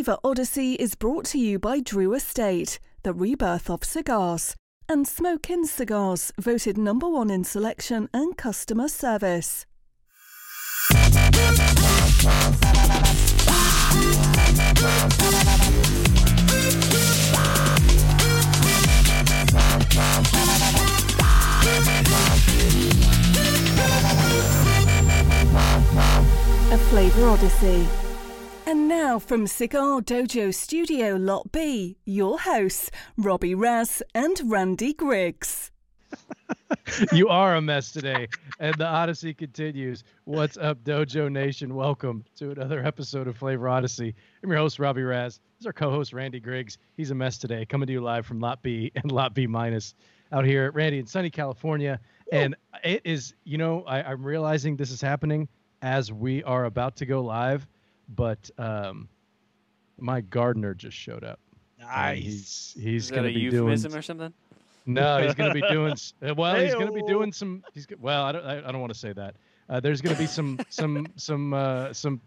Flavor Odyssey is brought to you by Drew Estate, the rebirth of cigars, and Smoke Inn Cigars, voted number one in selection and customer service. A Flavor Odyssey. And now from Cigar Dojo Studio Lot B, your hosts, Robby Ras and Randy Griggs. you are a mess today, and the Odyssey continues. What's up, Dojo Nation? Welcome to another episode of Flavor Odyssey. I'm your host, Robby Ras. This is our co-host, Randy Griggs. He's a mess today, coming to you live from Lot B and Lot B minus out here at Randy in sunny California. And it is, you know, I, I'm realizing this is happening as we are about to go live, but um, my gardener just showed up. Nice. He's he's Is that going a to be euphemism doing. or something? No, he's going to be doing. s- uh, Well, he's going to be doing some. He's go- well. I don't. I, I don't want to say that. Uh, there's going to be some some some uh, some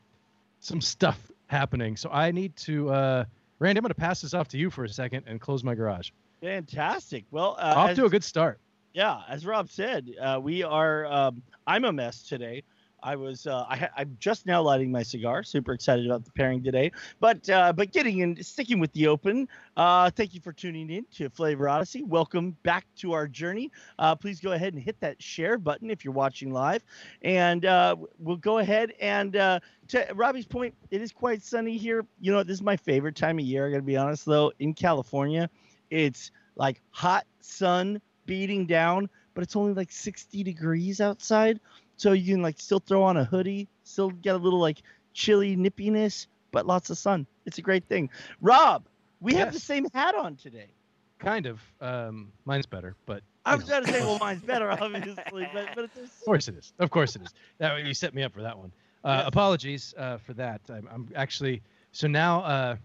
some stuff happening. So I need to. Uh, Randy, I'm going to pass this off to you for a second and close my garage. Fantastic. Well, uh, off as, to a good start. yeah, as Rob said, uh, we are. Um, I'm a mess today. I was. Uh, I, I'm just now lighting my cigar. Super excited about the pairing today. But uh, but getting in, sticking with the open. Uh, thank you for tuning in to Flavor Odyssey. Welcome back to our journey. Uh, please go ahead and hit that share button if you're watching live, and uh, we'll go ahead and. Uh, to Robby's point, it is quite sunny here. You know, this is my favorite time of year. I got to be honest though. In California, it's like hot sun beating down, but it's only like 60 degrees outside. So you can like still throw on a hoodie, still get a little like chilly nippiness, but lots of sun. It's a great thing. Rob, we have the same hat on today. Kind of. Um, mine's better, but I was know. trying to say, well, mine's better, obviously, but, but it's Of course it is. Of course it is. That way you set me up for that one. Uh, Yes. Apologies uh, for that. I'm, I'm actually so now. Uh,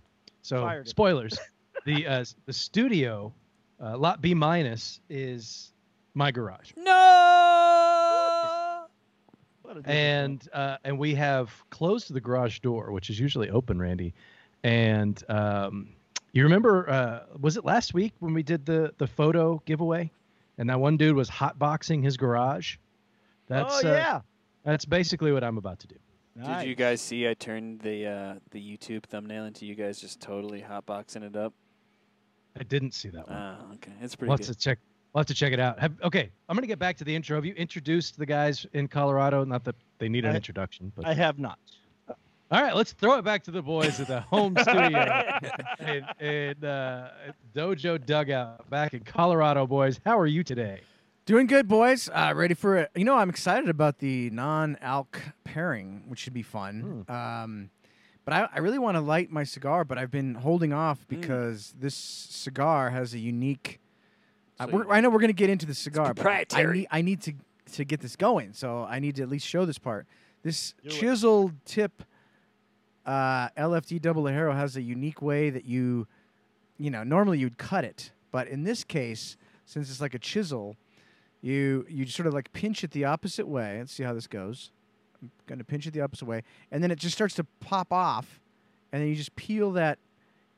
so Fired spoilers. the uh, the studio, uh, lot B minus is my garage, No. What a different and uh, and we have closed the garage door, which is usually open, Randy. And um, you remember, uh, was it last week when we did the the photo giveaway, and that one dude was hotboxing his garage? That's oh uh, yeah. that's basically what I'm about to do. Did you guys see? I turned the uh, the YouTube thumbnail into you guys just totally hotboxing it up. I didn't see that one. Ah, okay, it's pretty we'll have good. to check. We'll have to check it out. Have, okay, I'm gonna get back to the intro. Have you introduced the guys in Colorado? Not that they need an I- introduction, but I have not. all right, let's throw it back to the boys at the home studio in, in uh, Dojo Dugout back in Colorado. Boys, how are you today? Doing good, boys. Uh, ready for it. You know, I'm excited about the non-alc pairing, which should be fun. Um, but I, I really want to light my cigar, but I've been holding off because this cigar has a unique. So we're, I know we're going to get into the cigar, but I need, I need to to get this going, so I need to at least show this part. This Do it. chiseled tip uh, LFD double Ligero has a unique way that you, you know, normally you'd cut it, but in this case, since it's like a chisel, you you sort of like pinch it the opposite way. Let's see how this goes. I'm going to pinch it the opposite way, and then it just starts to pop off, and then you just peel that,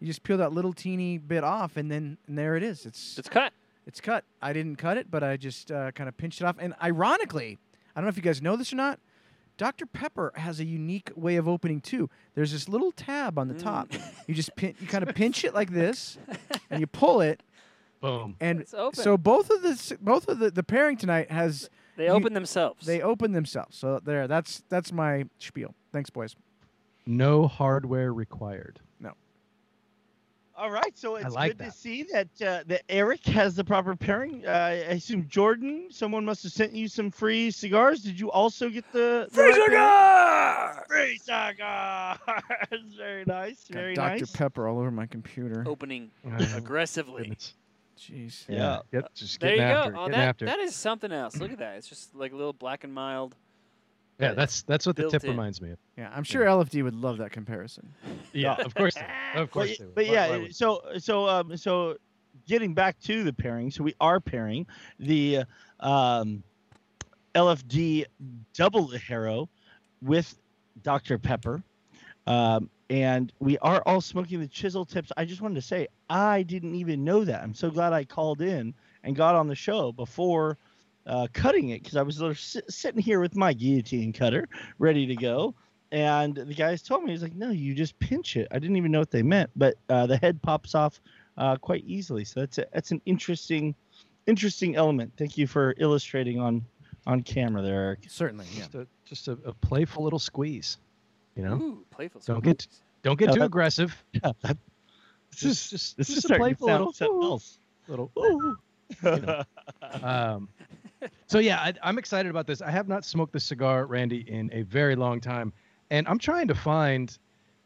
you just peel that little teeny bit off, and then and there it is. It's It's cut. It's cut. I didn't cut it, but I just uh, kind of pinched it off. And ironically, I don't know if you guys know this or not. Dr. Pepper has a unique way of opening too. There's this little tab on the top. You just pin, you kind of pinch it like this, and you pull it. Boom. And It's open. so both of the both of the, the pairing tonight has They you- open themselves. they open themselves. So there, that's that's my spiel. Thanks, boys. No hardware required. All right, so it's like good that. to see that uh, that Eric has the proper pairing. Uh, I assume Jordan, someone must have sent you some free cigars. Did you also get the the Free right cigar! Free cigars. very nice. Got Very Dr. nice. Dr. Pepper all over my computer. Opening Oh, aggressively. goodness. Jeez. Yeah. Get, just There you getting go. after it. Oh, that, after that is something else. Look at that. It's just like a little black and mild. Yeah, that's that's what the tip in. reminds me of. Yeah, I'm sure LFD would love that comparison. Yeah, of course. Of course. y- they would. but Why- yeah, why so so um so getting back to the pairing, so we are pairing the um, LFD double Ligero with Dr Pepper. Um, and we are all smoking the chisel tips. I just wanted to say I didn't even know that. I'm so glad I called in and got on the show before uh, cutting it because I was si- sitting here with my guillotine cutter ready to go. And the guys told me, he's like, no, you just pinch it. I didn't even know what they meant, but uh, the head pops off uh, quite easily. So that's a, that's an interesting, interesting element. Thank you for illustrating on on camera there, Eric. Certainly, yeah. Just a just a, a playful little squeeze. You know, Ooh, playful. Don't get- don't get Yeah, too that- aggressive. Yeah, that, this is Just just, this just is a playful sound little something ooh, else. little. Ooh. know. Um, so yeah, I, I'm excited about this. I have not smoked this cigar, Randy, in a very long time, and I'm trying to find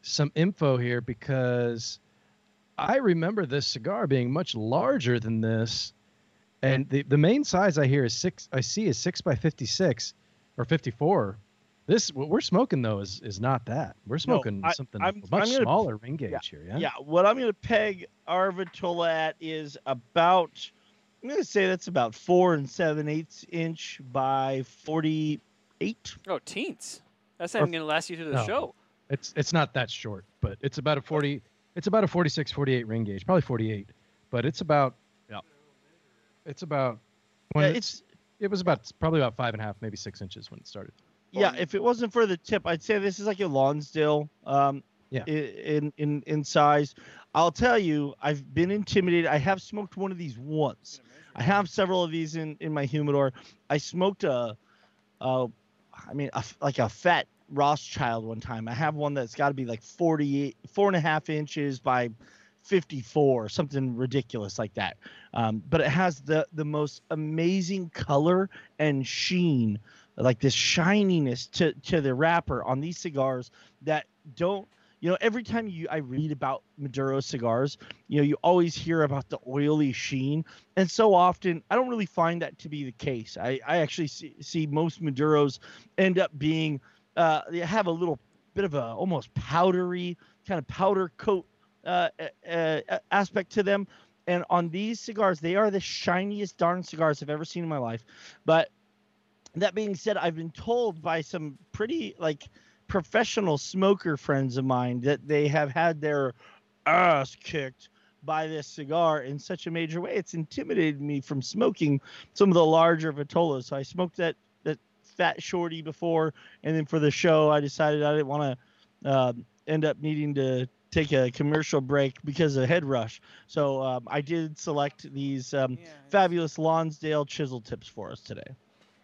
some info here because I remember this cigar being much larger than this, and the the main size I hear is six. I see is six by fifty six or fifty four. This what we're smoking though is is not that. We're smoking I- something I'm- much I'm gonna- smaller ring gauge here. Yeah. yeah, what I'm going to peg our at is about, I'm going to say that's about four and seven eighths inch by 48. Oh, teens. That's Or- not even going to last you through the No. show. It's it's not that short, but it's about a 40 it's about a 46 48 ring gauge, probably 48. But it's about Yeah. It's about when Yeah, it, it's it was about probably about five and a half, maybe six inches when it started. yeah. If it wasn't for the tip, I'd say this is like a Lonsdale. Um, Yeah. In in in size, I'll tell you, I've been intimidated. I have smoked one of these once. I have several of these in in my humidor. I smoked a, a I mean, a, like a fat Rothschild one time. I have one that's got to be like 48, four and a half inches by 54, something ridiculous like that. Um, but it has the the most amazing color and sheen, like this shininess to to the wrapper on these cigars that don't. You know, every time you I read about Maduro cigars, you know, you always hear about the oily sheen, and so often I don't really find that to be the case. I I actually see, see most Maduros end up being uh, they have a little bit of a almost powdery kind of powder coat uh, uh, aspect to them. And on these cigars, they are the shiniest darn cigars I've ever seen in my life. But that being said, I've been told by some pretty like professional smoker friends of mine that they have had their ass kicked by this cigar in such a major way. It's intimidated me from smoking some of the larger Vitolas. So I smoked that that fat shorty before, and then for the show, I decided I didn't want to uh, end up needing to take a commercial break because of head rush. So um, I did select these um, fabulous Lonsdale chisel tips for us today.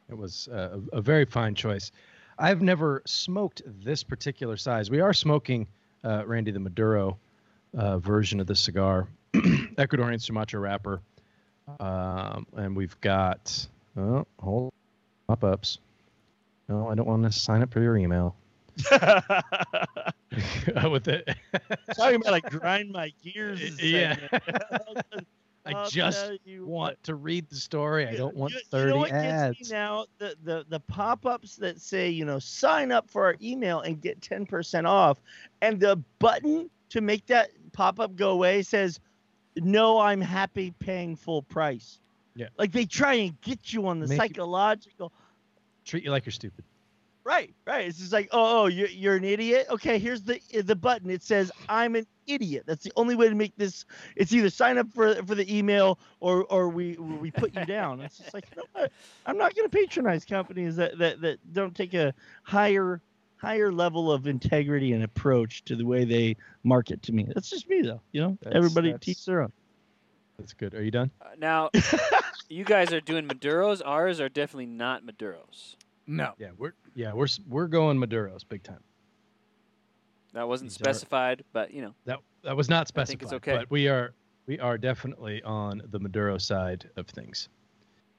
It was uh, a, a very fine choice. I've never smoked this particular size. We are smoking, uh, Randy, the Maduro uh, version of the cigar, Ecuadorian Sumatra wrapper, um, and we've got oh, hold pop ups. No, I don't want to sign up for your email. With it, Talking about like grind my gears. Yeah. I just you want to read the story. I don't want you, you thirty know what ads. Now the, the the pop-ups that say you know sign up for our email and get 10% off and the button to make that pop-up go away says no i'm happy paying full price Yeah. like they try and get you on the Make you- psychological Treat you like you're stupid. right right it's just like oh oh you're, you're an idiot okay here's the the button it says i'm an idiot that's the only way to make this it's either sign up for for the email or or we we put you down it's just like you know what? i'm not going to patronize companies that, that that don't take a higher higher level of integrity and approach to the way they market to me that's just me though you know That's- everybody that's- teach their own That's good. Are you done? Uh, now, you guys are doing Maduros. Ours are definitely not Maduros. No. Yeah, we're yeah we're we're going Maduros big time. That wasn't These are- specified, but you know. That that was not I specified. think it's okay. But we are we are definitely on the Maduro side of things.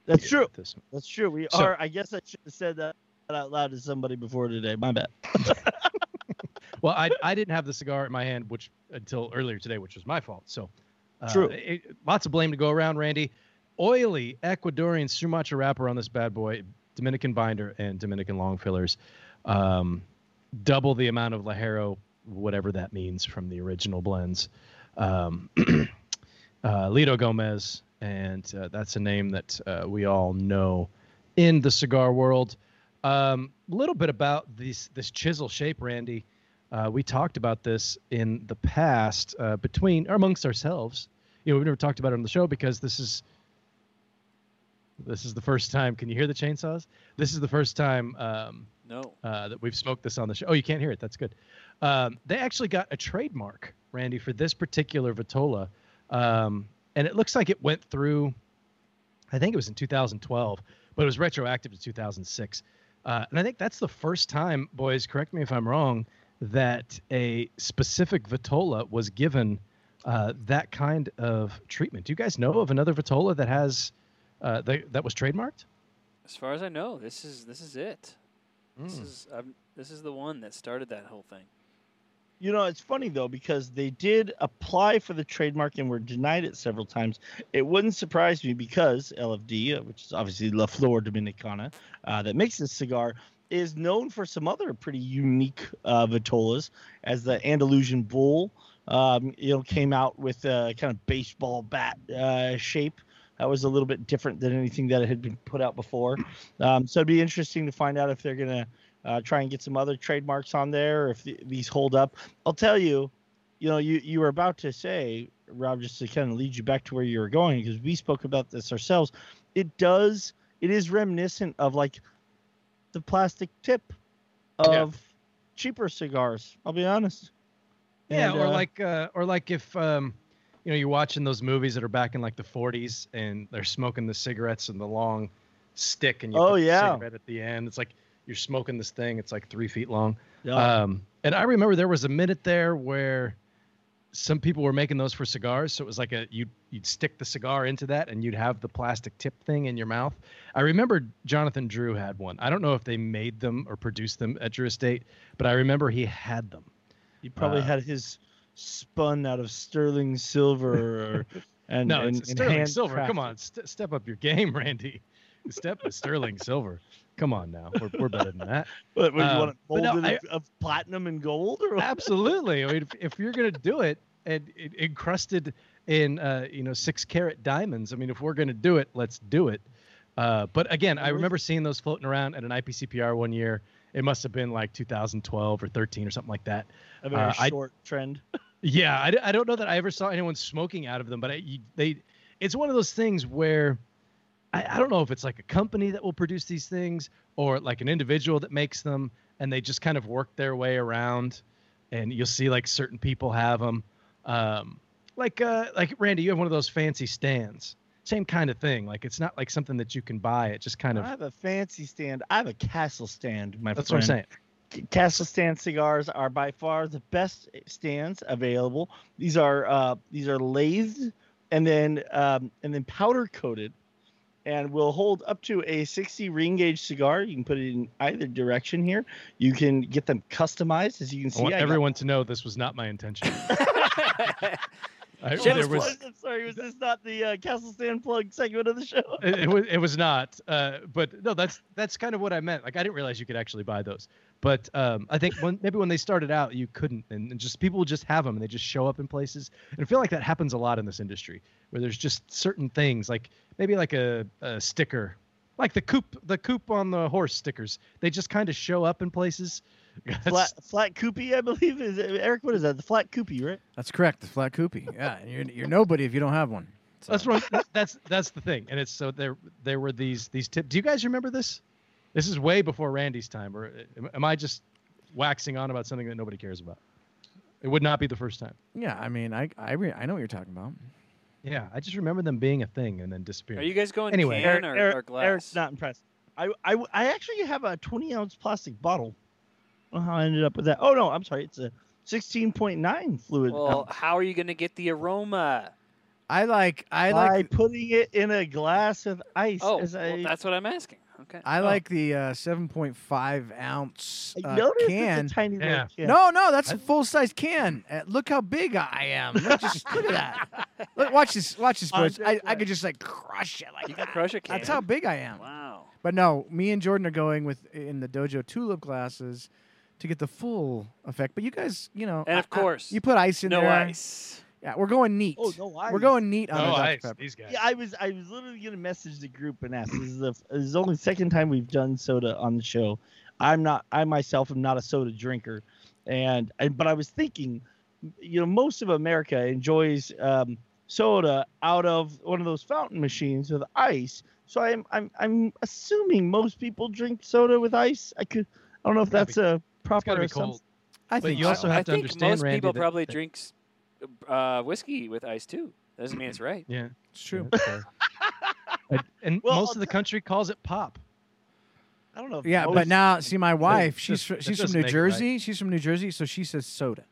that's true This. that's true we So- are i guess i should have said that out loud to somebody before today my bad Well, I I didn't have the cigar in my hand, which until earlier today, which was my fault. So, uh, True. it- lots of blame to go around, Randy. Oily Ecuadorian Sumatra wrapper on this bad boy, Dominican binder and Dominican long fillers, um, double the amount of Ligero, whatever that means from the original blends. Um, uh, Litto Gomez, and uh, that's a name that uh, we all know in the cigar world. A um, little bit about this this chisel shape, Randy. Uh, we talked about this in the past uh, between or amongst ourselves. You know, we've never talked about it on the show because this is this is the first time. Can you hear the chainsaws? This is the first time um, No. uh, that we've smoked this on the show. Oh, you can't hear it. That's good. Um, they actually got a trademark, Randy, for this particular Vitola, um, and it looks like it went through. I think it was in 2012, but it was retroactive to 2006. Uh, and I think that's the first time, boys, correct me if I'm wrong, that a specific Vitola was given uh, that kind of treatment. Do you guys know of another Vitola that has uh, that, that was trademarked? As far as I know, this is this is it. This Mm. is um, this is the one that started that whole thing. You know, it's funny though because they did apply for the trademark and were denied it several times. It wouldn't surprise me because LFD, uh, which is obviously La Flor Dominicana, uh, that makes this cigar, is known for some other pretty unique uh, vitolas, as the Andalusian Bull, um, you know, came out with a kind of baseball bat uh, shape. That was a little bit different than anything that had been put out before. Um, so it'd be interesting to find out if they're gonna uh, try and get some other trademarks on there, or if the, these hold up. I'll tell you, you know, you you were about to say, Rob, just to kind of lead you back to where you were going, because we spoke about this ourselves. It does, it is reminiscent of like the plastic tip Yeah. of cheaper cigars. I'll be honest. Yeah, And, or uh, like, uh, or like if um, you know, you're watching those movies that are back in like the 40s, and they're smoking the cigarettes and the long stick, and you Oh, yeah. cigarette at the end. It's like you're smoking this thing. It's like three feet long. yeah. Um, and I remember there was a minute there where some people were making those for cigars, so it was like a you you'd stick the cigar into that, and you'd have the plastic tip thing in your mouth. I remember Jonathan Drew had one. I don't know if they made them or produced them at Drew Estate, but I remember he had them. he probably uh, had his spun out of sterling silver, or, and no, and, it's and sterling silver. Come on, st- step up your game, Randy. Step with sterling silver. Come on now, we're, we're better than that. What, what, you Uh, want it but no, I- of, of platinum and gold, or what? Absolutely. I mean, if, if you're gonna do it and it, encrusted in uh, you know six carat diamonds, I mean, if we're gonna do it, let's do it. Uh, but again, I remember seeing those floating around at an IPCPR one year. It must have been like 2012 or 13 or something like that. a very uh, I- short trend? Yeah, I, I don't know that I ever saw anyone smoking out of them, but I, you, they, it's one of those things where I, I don't know if it's like a company that will produce these things or like an individual that makes them, and they just kind of work their way around, and you'll see like certain people have them, um, like uh, like Randy, you have one of those fancy stands, same kind of thing. Like it's not like something that you can buy. It just kind of. I have a fancy stand. I have a castle stand, my that's what. I'm saying. Castle stand cigars are by far the best stands available. These are uh, these are lathed and then um, and then powder coated, and will hold up to a 60 ring gauge cigar. You can put it in either direction here. You can get them customized, as you can I see. want I got- everyone to know this was not my intention. I, was, plug. Sorry, was this not the uh, Castle Stand plug segment of the show? it, it was it was not uh but no that's that's kind of what i meant like i didn't realize you could actually buy those but um i think when maybe when they started out you couldn't and, and just people would just have them and they just show up in places and i feel like that happens a lot in this industry where there's just certain things like maybe like a, a sticker like the coop the coop on the horse stickers they just kind of show up in places flat flat coopy, I believe. Is it, Eric? What is that? The flat coopy, right? That's correct. The flat coopy. Yeah, and you're you're nobody if you don't have one. So- That's what I'm- that's that's the thing, and it's so there there were these these tips. Do you guys remember this? This is way before Randy's time, or am- am I just waxing on about something that nobody cares about? It would not be the first time. Yeah, I mean, I I, re- I know what you're talking about. Yeah, I just remember them being a thing and then disappearing. Are you guys going Anyway. can Eric, or, Eric- or glass? Eric's not impressed. I, I, I actually have a 20 ounce plastic bottle. I know how I ended up with that. Oh no, I'm sorry. It's a 16.9 fluid. Well, ounce. how are you going to get the aroma? I like I by like putting it in a glass of ice. Oh, as well, I, that's what I'm asking. Okay. I Oh. like the uh, 7.5 ounce I uh, noticed can. it's a tiny Yeah. can. No, no, that's I- a full size can. Uh, look how big I am. Look, just look at that. Look, watch this. Watch this, boys. I, I could just like crush it like You can that. crush a can. That's how big I am. Wow. But no, me and Jordan are going with in the dojo tulip glasses to get the full effect. But you guys, you know, And of I- I- course, you put ice in no there. ice. Yeah, we're going neat. Oh no, I We're going neat on oh, the Dr. I, Pepper. these guys. Yeah, I was I was literally gonna message the group and ask. This is the this is only the second time we've done soda on the show. I'm not I myself am not a soda drinker, and, and but I was thinking, you know, most of America enjoys um, soda out of one of those fountain machines with ice. So I'm I'm I'm assuming most people drink soda with ice. I could I don't know if that's a It's proper got be cold. I But think you so. also I have to think understand, most Randy, people that- probably that- drinks uh, whiskey with ice too. Doesn't mean it's right. Yeah, it's true. yeah, fair. and and Well, most of the country calls it pop. I don't know. If Yeah, but now see my wife. that She's just- she's from New make it right. Jersey. She's from New Jersey, so she says soda.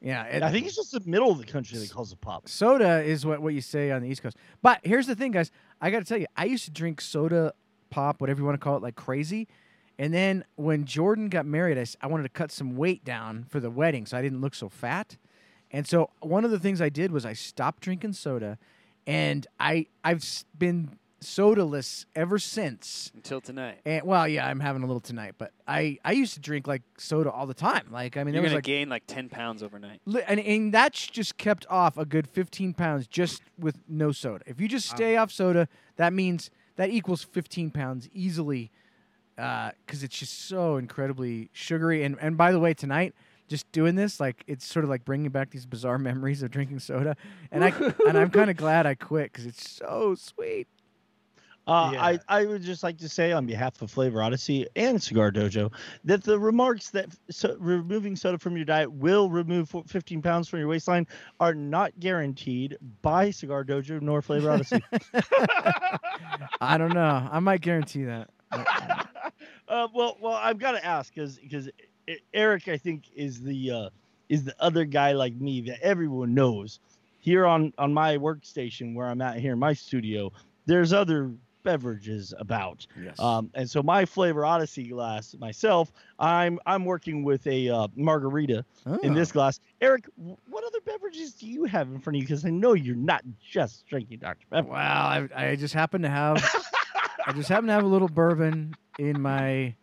Yeah, it- I think it's just the middle of the country that calls it pop. soda is what, what you say on the East Coast. But here's the thing, guys. I got to tell you, I used to drink soda, pop, whatever you want to call it, like crazy. And then when Jordan got married, I, I wanted to cut some weight down for the wedding so I didn't look so fat. And so one of the things I did was I stopped drinking soda, and I I've been sodaless ever since. Until tonight. And well, yeah, I'm having a little tonight, but I I used to drink like soda all the time. Like I mean, You're there was gonna like gain like ten pounds overnight. Li- and, and that's just kept off a good 15 pounds just with no soda. If you just stay off soda, that means that equals 15 pounds easily because it's just so incredibly sugary. And, and by the way, tonight, just doing this, like it's sort of like bringing back these bizarre memories of drinking soda. And, I, and I'm kind of glad I quit because it's so sweet. Uh, Yeah. I, I would just like to say on behalf of Flavor Odyssey and Cigar Dojo that the remarks that so, removing soda from your diet will remove 15 pounds from your waistline are not guaranteed by Cigar Dojo nor Flavor Odyssey. I don't know. I might guarantee that. Uh, well, well, I've got to ask because because Eric, I think, is the uh, is the other guy like me that everyone knows. Here on on my workstation where I'm at here in my studio, there's other beverages about. Yes. Um, and so my flavor Odyssey glass myself, I'm I'm working with a uh, margarita in this glass. Eric, what other beverages do you have in front of you? Because I know you're not just drinking Dr Pepper. Well, I, I just happen to have I just happen to have a little bourbon in my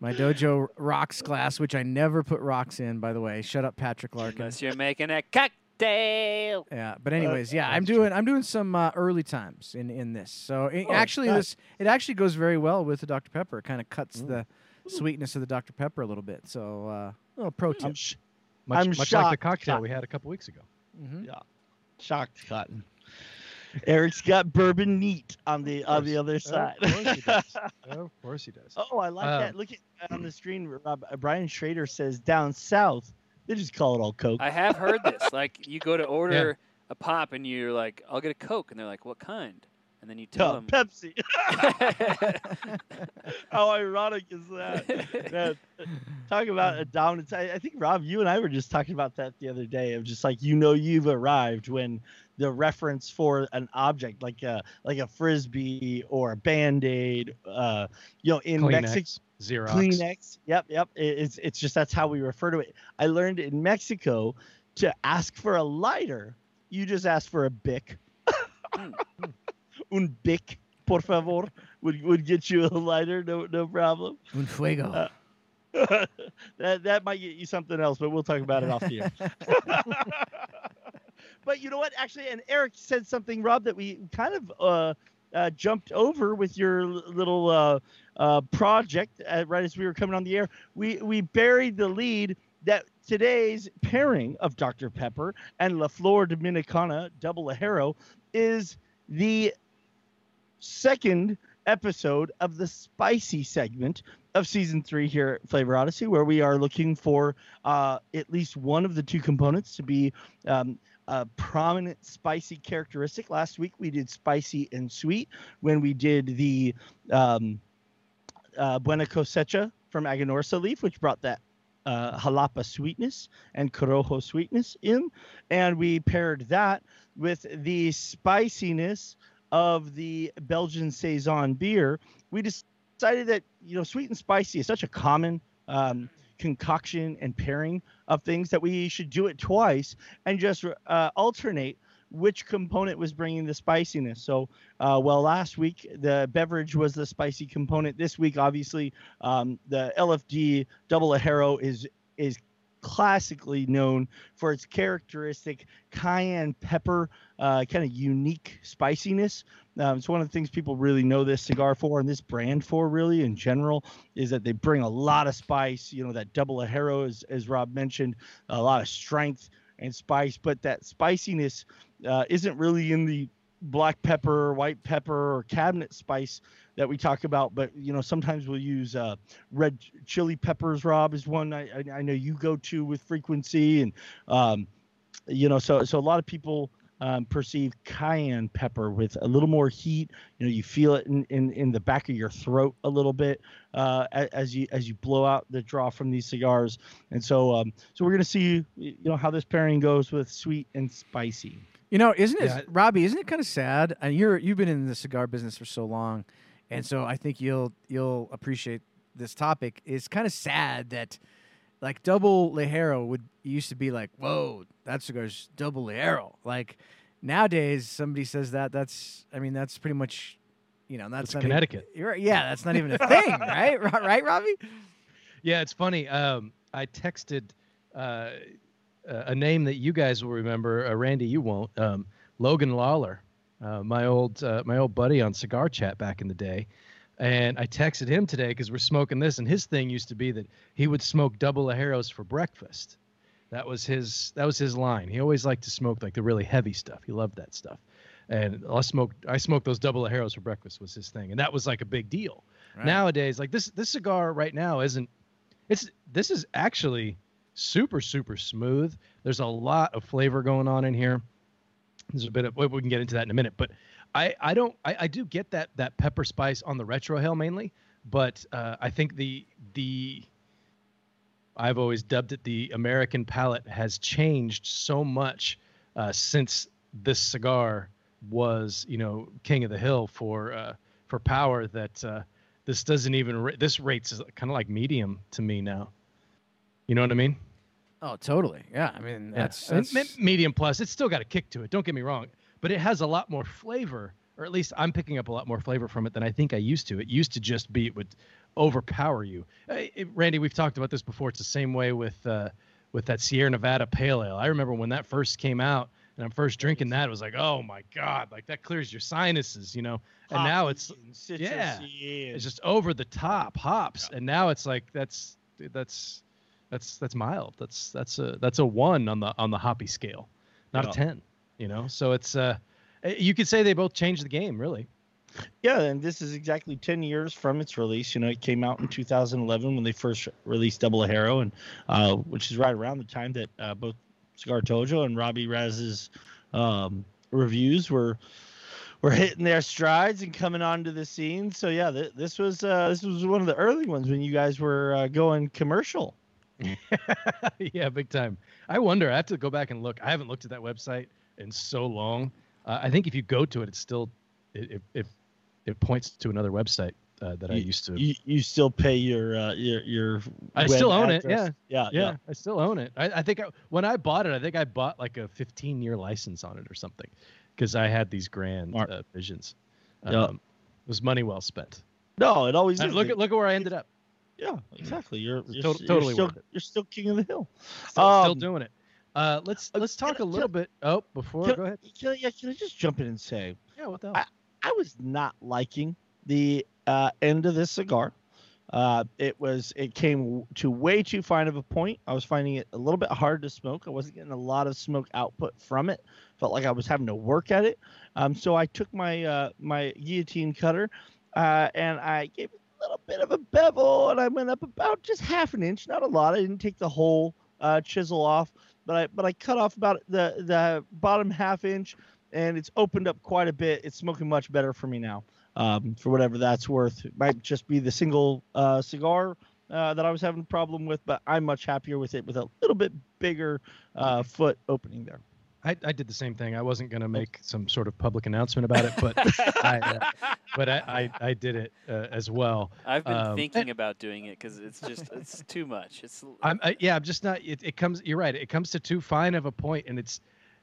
my dojo rocks glass, which I never put rocks in, by the way. Shut up, Patrick Larkin. Unless you're making a cocktail. Yeah, but anyways, yeah, I'm doing I'm doing some uh, early times in in this. So it, Oh, actually, nice. this it actually goes very well with the Dr Pepper. It kind of cuts Mm. the sweetness of the Dr Pepper a little bit. So uh, a little pro tip. I'm sh- Much, I'm much like the cocktail Shocked. we had a couple weeks ago. Mhm. shocked, Cotton. Eric's got bourbon neat on the on the course. other Of side. course he does. Of course he does. oh, I like Uh, that. Look at on the screen. Rob, uh, Brian Schrader says down south they just call it all Coke. I have heard this. Like you go to order a pop and you're like, I'll get a Coke, and they're like, what kind? And then you tell them. Pepsi. How ironic is that? Man, talk about a dominance. I, I think Rob, you and I were just talking about that the other day. Of just like you know you've arrived when the reference for an object like a like a frisbee or a band aid, uh, you know, in Mexico. Kleenex, Xerox. Kleenex. Yep, yep. It's it's just that's how we refer to it. I learned in Mexico to ask for a lighter, you just ask for a bic. Un bic, por favor, would would get you a lighter, no no problem. Un fuego. Uh, that that might get you something else, but we'll talk about it off the air. but you know what? Actually, and Eric said something, Rob, that we kind of uh, uh, jumped over with your little uh, uh, project uh, right as we were coming on the air. We we buried the lead that today's pairing of Dr. Pepper and La Flor Dominicana Double Ligero is the second episode of the spicy segment of season three here at Flavor Odyssey, where we are looking for uh, at least one of the two components to be um, a prominent spicy characteristic. Last week we did spicy and sweet when we did the um, uh, Buena Cosecha from Aganorsa leaf, which brought that uh, jalapa sweetness and corojo sweetness in, and we paired that with the spiciness of the Belgian saison beer. We decided that you know sweet and spicy is such a common um, concoction and pairing of things that we should do it twice and just uh, alternate which component was bringing the spiciness. So, uh, well, last week the beverage was the spicy component. This week, obviously, um, the LFD double Ligero is is classically known for its characteristic cayenne pepper, uh, kind of unique spiciness. Um, it's one of the things people really know this cigar for and this brand for, really in general, is that they bring a lot of spice. You know, that double Ligero, as, as Rob mentioned, a lot of strength and spice, but that spiciness uh, isn't really in the black pepper, white pepper, or cabinet spice that we talk about. But you know, sometimes we'll use uh, red chili peppers. Rob is one I, I, I know you go to with frequency, and um, you know, so so a lot of people. Um, perceive cayenne pepper with a little more heat. You know, you feel it in, in, in the back of your throat a little bit uh, as you as you blow out the draw from these cigars. And so um, so we're gonna see you know how this pairing goes with sweet and spicy. You know, isn't it, Yeah. Robby? Isn't it kind of sad? And you're you've been in the cigar business for so long, and so I think you'll you'll appreciate this topic. It's kind of sad that like double Ligero would used to be like, whoa, that cigar's double Ligero. Like nowadays, somebody says that that's I mean that's pretty much you know that's not Connecticut. Even, you're, yeah, that's not even a thing, right? Right, Robby? Yeah, it's funny. Um, I texted uh, a name that you guys will remember. Uh, Randy, you won't. Um, Logan Lawler, uh, my old uh, my old buddy on Cigar Chat back in the day. And I texted him today because we're smoking this, and his thing used to be that he would smoke double Ligeros for breakfast. That was his that was his line. He always liked to smoke like the really heavy stuff. He loved that stuff. And I smoked I smoked those double Ligeros for breakfast was his thing, and that was like a big deal. Right. Nowadays, like this this cigar right now isn't it's this is actually super super smooth. There's a lot of flavor going on in here. There's a bit of we can get into that in a minute, but I I don't I, I do get that that pepper spice on the retrohale mainly, but uh, I think the the I've always dubbed it the American palate has changed so much uh, since this cigar was you know king of the hill for uh, for power that uh, this doesn't even this rates kind of like medium to me now. You know what I mean? Oh, totally. Yeah, I mean that's, that's medium plus. It's still got a kick to it. Don't get me wrong, but it has a lot more flavor, or at least I'm picking up a lot more flavor from it than I think I used to. It used to just be it would overpower you. Uh, it- Randy, we've talked about this before. It's the same way with uh, with that Sierra Nevada Pale Ale. I remember when that first came out. And I'm first drinking that, it was like, oh my god, like that clears your sinuses, you know. And now it's and yeah, it's just over the top hops and now it's like that's that's that's that's mild that's that's a that's a one on the on the hoppy scale not Yeah. a 10 you know so it's uh eh, you could say they both changed the game really Yeah, and this is exactly 10 years from its release. You know, it came out in 2011 when they first released Double Ligero, and uh, which is right around the time that uh, both Cigar Dojo and Robby Ras's um, reviews were were hitting their strides and coming onto the scene. So yeah, th- this was uh, this was one of the early ones when you guys were uh, going commercial. yeah big time i wonder i have to go back and look i haven't looked at that website in so long uh, i think if you go to it it's still it it, it, points to another website uh, that i used to You, you still pay your uh, your your. I still own it, address. Yeah, yeah, I still own it. I, I think I, when I bought it, I think I bought like a 15 year license on it or something, because I had these grand uh, visions. Yeah. Um, it was money well spent. No, it always And is. look at look at where I ended up. Yeah, exactly. You're, you're, tot- s- you're totally still. You're still king of the hill. Still, still Um, doing it. Uh, let's uh, let's talk a little bit. Oh, before Can, go ahead. Can, yeah, can I just jump in and say Yeah, what the hell? I- I was not liking the uh, end of this cigar. Uh, it was it came to way too fine of a point. I was finding it a little bit hard to smoke. I wasn't getting a lot of smoke output from it. Felt like I was having to work at it. Um, so I took my uh, my guillotine cutter uh, and I gave it little bit of a bevel, and I went up about just half an inch, not a lot. I didn't take the whole uh, chisel off, but I but I cut off about the the bottom half inch, and it's opened up quite a bit. It's smoking much better for me now. Um, for whatever that's worth, it might just be the single uh, cigar uh, that I was having a problem with, but I'm much happier with it with a little bit bigger uh, foot opening there. I, I did the same thing. I wasn't gonna make some sort of public announcement about it, but I uh, but I, I I did it uh, as well. I've been Um, thinking about doing it because it's just it's too much. It's I'm I, yeah, I'm just not. It, it comes. You're right. It comes to too fine of a point, and it's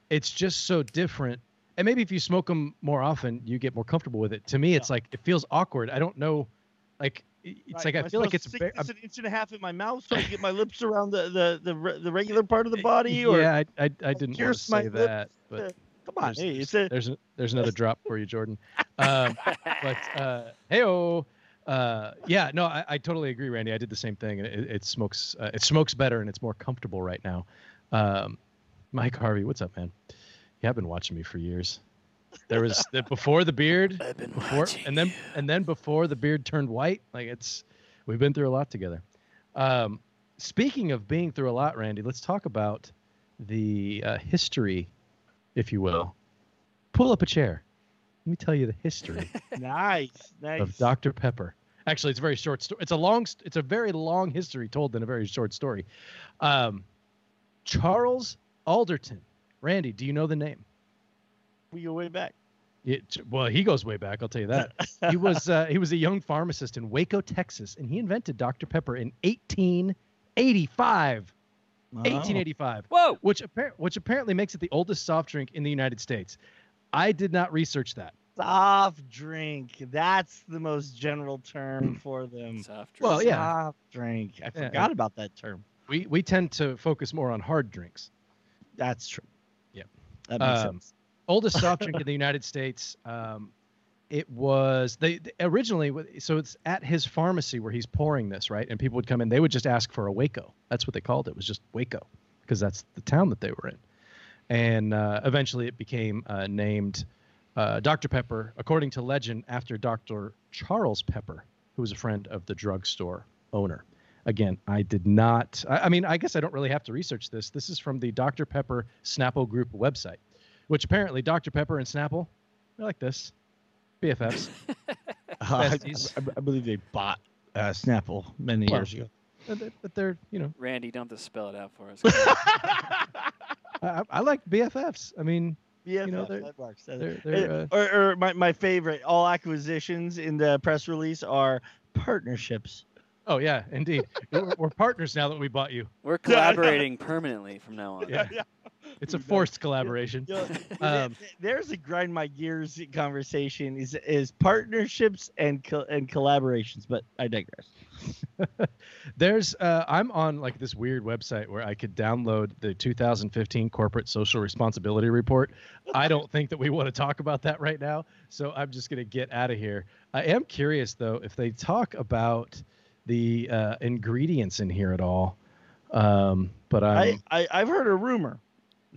it's just so different. And maybe if you smoke them more often, you get more comfortable with it. To me, it's like it feels awkward. I don't know, like it's Right, like am I feel like it's to stick very, this an inch and a half in my mouth so I can get my lips around the the the, the regular part of the body. Or yeah, I, I, I didn't want to say that, but come on, there's, hey, it's a there's, a- there's another drop for you, Jordan. Um, but uh, hey, uh, yeah, no, I, I totally agree, Randy. I did the same thing, and it, it smokes uh, it smokes better, and it's more comfortable right now. Um, Mike Harvey, what's up, man? Yeah, I've been watching me for years. There was the, before the beard, I've been before, and then you. and then before the beard turned white. Like it's, we've been through a lot together. Um, speaking of being through a lot, Randy, let's talk about the uh, history, if you will. Pull up a chair. Let me tell you the history nice, nice. of Dr. Pepper. Actually, it's a very short story. It's a long. It's a very long history told in a very short story. Um, Charles Alderton. Randy, do you know the name? We go way back. It, well, he goes way back. I'll tell you that. he was uh, he was a young pharmacist in Waco, Texas, and he invented Dr. Pepper in 1885. Oh. 1885, Whoa! which appar- which apparently makes it the oldest soft drink in the United States. I did not research that. Soft drink. That's the most general term for them. Soft drink. Well, yeah. Soft drink. I Yeah, forgot about that term. We we tend to focus more on hard drinks. That's true. Yeah. That makes Um, sense. Oldest soft drink in the United States. Um, it was they originally so it's at his pharmacy where he's pouring this right, and people would come in. They would just ask for a Waco. That's what they called it. It was just Waco because that's the town that they were in. And uh, eventually, it became uh, named uh, Dr Pepper, according to legend, after Dr Charles Pepper, who was a friend of the drugstore owner. Again, I did not. I, I mean, I guess I don't really have to research this. This is from the Dr Pepper Snapple Group website which apparently Dr. Pepper and Snapple, they're like this, BFFs. I. I- I believe they bought uh, Snapple many Well, years ago. but they- but they're, you know, Randy, don't have to spell it out for us. I, I- I like BFFs. I mean, Yeah, know, they're- that works. They're, they're uh, or, or my, my favorite, all acquisitions in the press release are partnerships. oh yeah, indeed. we're, we're partners now that we bought you. We're collaborating permanently from now on. Yeah. Yeah. It's a forced collaboration. You know, Um, there's a grind my gears conversation is is partnerships and co- and collaborations, but I digress. There's, uh, I'm on like this weird website where I could download the 2015 Corporate Social Responsibility Report. I don't think that we want to talk about that right now, so I'm just going to get out of here. I am curious though if they talk about the uh, ingredients in here at all. Um, but I'm, I, I I've heard a rumor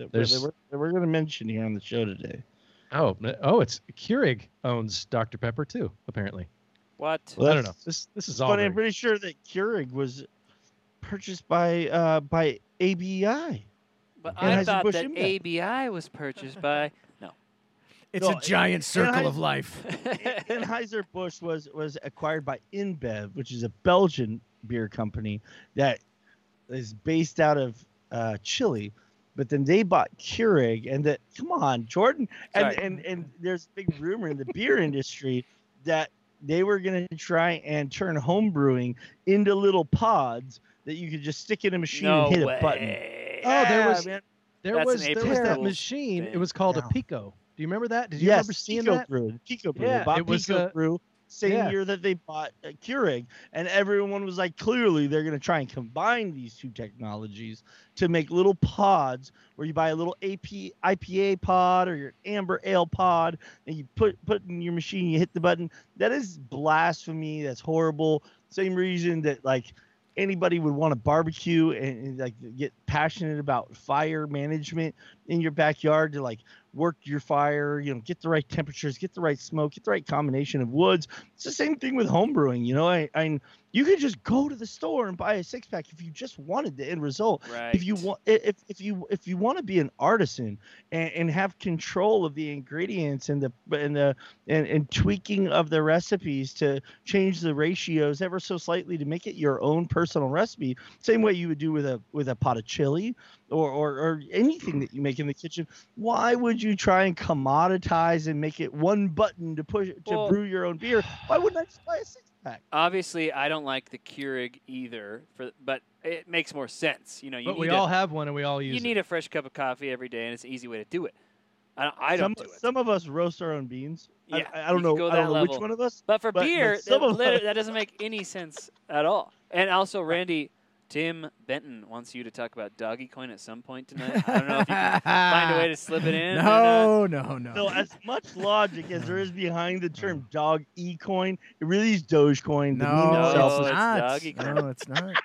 that, There's- that we're, that we're going to mention here on the show today. oh, oh, it's Keurig owns Dr. Pepper too, apparently. What? Well, I don't know. This this is all. But very- I'm pretty sure that Keurig was purchased by uh by ABI. But I thought Anheuser-Busch that InBev. ABI was purchased by. No. It's No, a giant circle I- of life. Anheuser Busch was was acquired by InBev, which is a Belgian beer company that is based out of uh, Chile. But then they bought Keurig, and that come on, Jordan, and Sorry. and and there's a big rumor in the beer industry that they were going to try and turn home brewing into little pods that you could just stick in a machine no and hit way. a button. Oh, there was- man. there That's was there was that Fool's machine. It was called Yeah. a Pico. Do you remember that? Did you yes, remember seeing Pico that? Brew. Pico Brew. Yeah, they it was, Pico uh, Brew same yeah. year that they bought uh, Keurig, and everyone was like, clearly they're going to try and combine these two technologies to make little pods where you buy a little AP, IPA pod or your amber ale pod, and you put put in your machine, you hit the button. That is blasphemy. That's horrible. Same reason that like anybody would want to barbecue and, and like get passionate about fire management in your backyard to like work your fire, you know, get the right temperatures, get the right smoke, get the right combination of woods. It's the same thing with home brewing. You know, I, I you could just go to the store and buy a six pack if you just wanted the end result. Right. If you want, if if you if you want to be an artisan and, and have control of the ingredients and the and the and, and tweaking of the recipes to change the ratios ever so slightly to make it your own personal recipe, same way you would do with a with a pot of chili or or, or anything that you make in the kitchen. Why would you try and commoditize and make it one button to push to Well- brew your own beer? Why wouldn't I just buy a six Obviously, I don't like the Keurig either, for but it makes more sense. You know, you But we a, all have one and we all use you it. need a fresh cup of coffee every day, and it's an easy way to do it. I don't, I some, don't do it. some of us roast our own beans. I- Yeah, I, I don't know. I don't know which one of us. But for but- beer, some that, that doesn't make any sense at all. And also, Randy, Tim Benton wants you to talk about doggy coin at some point tonight. I don't know if you can find a way to slip it in. or not. No, no, no. So as much logic as there is behind the term dog e coin, it really is Dogecoin. The meme No, itself No, it's is it's not. doggy coin. No, it's not.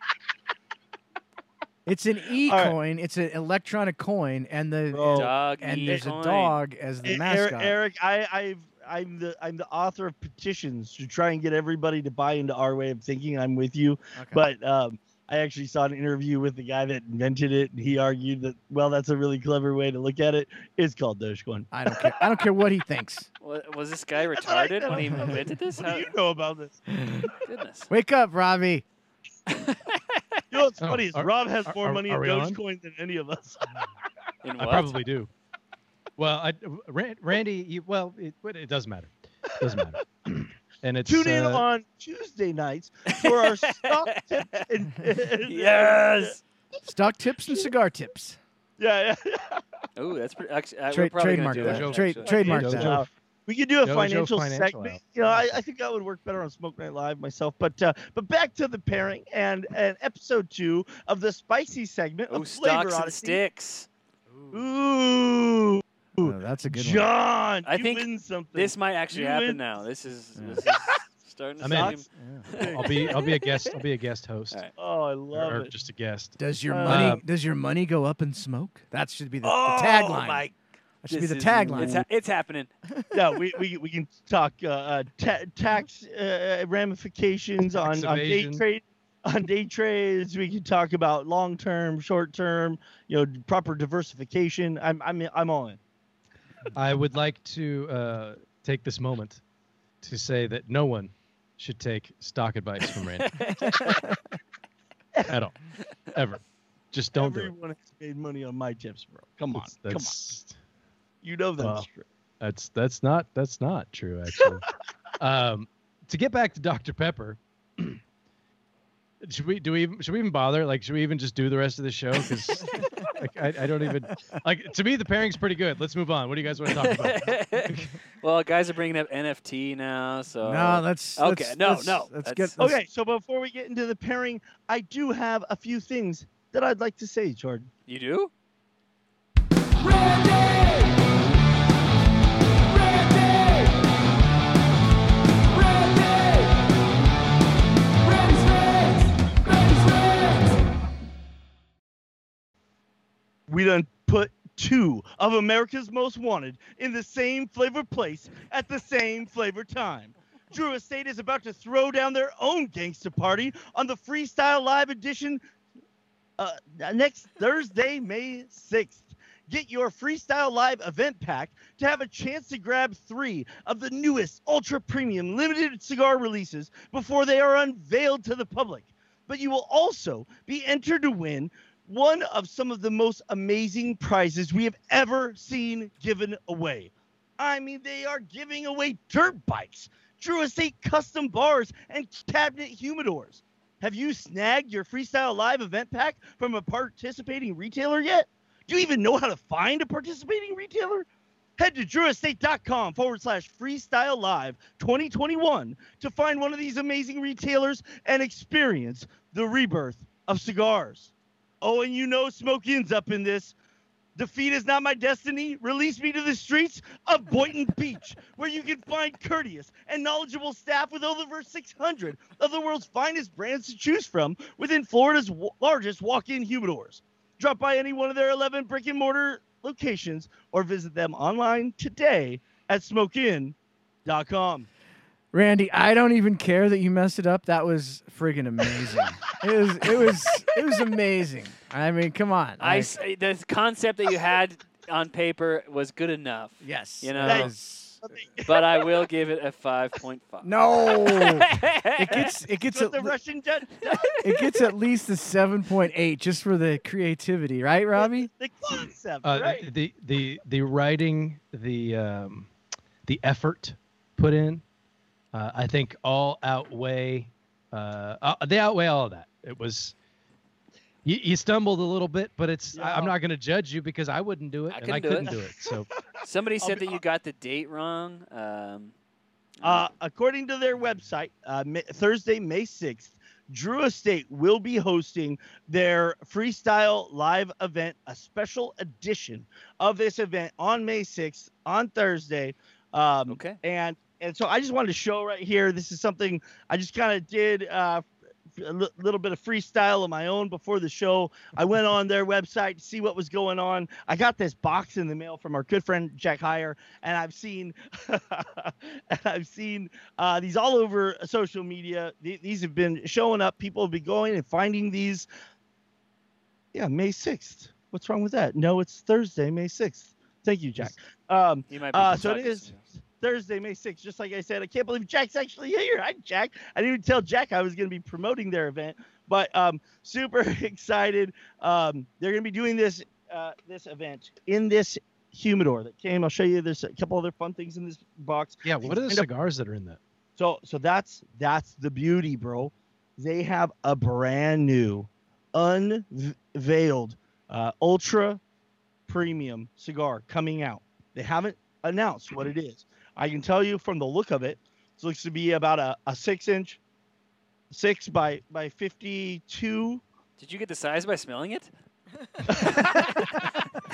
It's an e All right. coin. It's an electronic coin, and the Bro, Dog and e there's a dog as the mascot. Eric, Eric, I, I've I'm the I'm the author of petitions to try and get everybody to buy into our way of thinking. I'm with you, Okay. but um, I actually saw an interview with the guy that invented it, and he argued that well, that's a really clever way to look at it. It's called Dogecoin. I don't care. I don't care what he thinks. Wa- Was this guy That's what I retarded when he invented this? What How, do you know about this? goodness. Wake up, Robbie. You know what's Oh, funny is are- Rob has are- more are- money are in we on? Dogecoin than any of us. In I probably do. Well, I, Randy, you, well, it, it doesn't matter. It doesn't matter. And it's Tune in uh, on Tuesday nights for our stock tips. And, and- Yes. Stock tips and cigar tips. Yeah, yeah. Oh, that's pretty. Actually, uh, we're probably trademark gonna do that. that. Trade- trademark Dojo. that. Uh, we could do a Dojo financial, Financial segment. Hour. You know, I, I think that would work better on Smoke Night Live myself. But uh, but back to the pairing and and episode two of the spicy segment Oh, of Flavor stocks and Odyssey. sticks. Ooh, Oh, that's a good one. John, I think win something. This might actually You happen win. now. This is Yeah. this is starting to I'm seem. Yeah. I'll be I'll be a guest. I'll be a guest host, All right. oh, I love or, it. Or just a guest. Does your Uh, money does your money go up in smoke? That should be the, the oh tagline. my! that should be the tagline. It's, ha- it's happening. no, we, we, we can talk uh, uh, ta- tax uh, ramifications on, Tax on day trade on day trades. We can talk about long term, short term, you know, proper diversification. I'm I'm I'm all in. I would like to uh, take this moment to say that no one should take stock advice from Randy at all, ever. Just don't do it. Everyone has made money on my tips, bro. Come on, come on. that's, You know that's well, true. that's that's not that's not true actually. um, to get back to Dr Pepper, should we do we even should we even bother? Like, should we even just do the rest of the show? Because like, I, I don't even like. To me, the pairing's pretty good. Let's move on. What do you guys want to talk about? well, guys are bringing up NFT now, so no, let's Okay, let's- no, let's- no, Let's that's- get let's- Okay, so before we get into the pairing, I do have a few things that I'd like to say, Jordan. you do. We done put two of America's most wanted in the same flavor place at the same flavor time. Drew Estate is about to throw down their own gangsta party on the Freestyle Live edition uh, next Thursday, May 6th. Get your Freestyle Live event pack to have a chance to grab three of the newest ultra premium limited cigar releases before they are unveiled to the public. But you will also be entered to win one of some of the most amazing prizes we have ever seen given away. I mean, they are giving away dirt bikes, Drew Estate custom bars, and cabinet humidors. Have you snagged your Freestyle Live event pack from a participating retailer yet? Do you even know how to find a participating retailer? Head to drewestate.com forward slash freestyle live 2021 to find one of these amazing retailers and experience the rebirth of cigars. Oh, and you know Smoke Inn's up in this. Defeat is not my destiny. Release me to the streets of Boynton Beach, where you can find courteous and knowledgeable staff with over 600 of the world's finest brands to choose from within Florida's largest walk-in humidors. Drop by any one of their 11 brick and mortar locations or visit them online today at smokeinn.com. Randy, I don't even care that you messed it up. That was friggin' amazing. it was it was it was amazing. I mean, come on. I like- s- the concept that you had on paper was good enough, yes. you know. was- but I will give it a five point five. no. it gets it gets With at, the Russian jet, it gets at least a seven point eight just for the creativity, right, Robbie? the concept, Uh, right? The the the writing, the um, the effort put in, uh, I think all outweigh. Uh, uh, they outweigh all of that. It was. You, you stumbled a little bit, but it's I, Yeah. I'm not going to judge you because I wouldn't do it I and I couldn't couldn't do do it. it. So Somebody said be- that you got the date wrong. Um, Uh, according to their website, uh, Ma- Thursday, May 6th, Drew Estate will be hosting their freestyle live event, a special edition of this event on May 6th on Thursday. Um, okay. and and so I just wanted to show right here. This is something I just kind of did uh, a little bit of freestyle of my own before the show. I went on their website to see what was going on. I got this box in the mail from our good friend Jack Heyer, and I've seen and I've seen uh, these all over social media. Th- These have been showing up. People have been going and finding these. Yeah, May sixth. What's wrong with that? No, it's Thursday, May sixth. Thank you, Jack. Um, You might be uh, so it is to- Thursday, May 6th. Just like I said, I can't believe Jack's actually here. Hi, Jack. I didn't even tell Jack I was going to be promoting their event, but um, super excited. Um, they're going to be doing this uh, this event in this humidor that came. I'll show you. There's a couple other fun things in this box. yeah, what are the cigars that are in that? So so that's that's the beauty, bro. They have a brand new, unveiled, uh, ultra premium cigar coming out. They haven't announced what it is. I can tell you from the look of it, it looks to be about a, a six inch, six by by fifty two. Did you get the size by smelling it?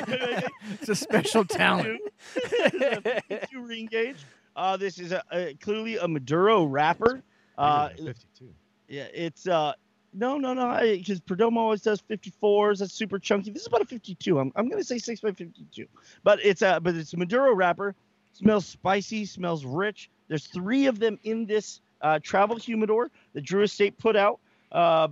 It's a special talent. Two ring gauge. Uh, this is a, a clearly a Maduro wrapper. Uh, 52. Yeah, it's uh no no no because Perdomo always does 54s. That's super chunky. This is about a 52. I'm, I'm gonna say six by 52, but it's a but it's a Maduro wrapper. Smells spicy. Smells rich. There's three of them in this uh, travel humidor that Drew Estate put out. Uh,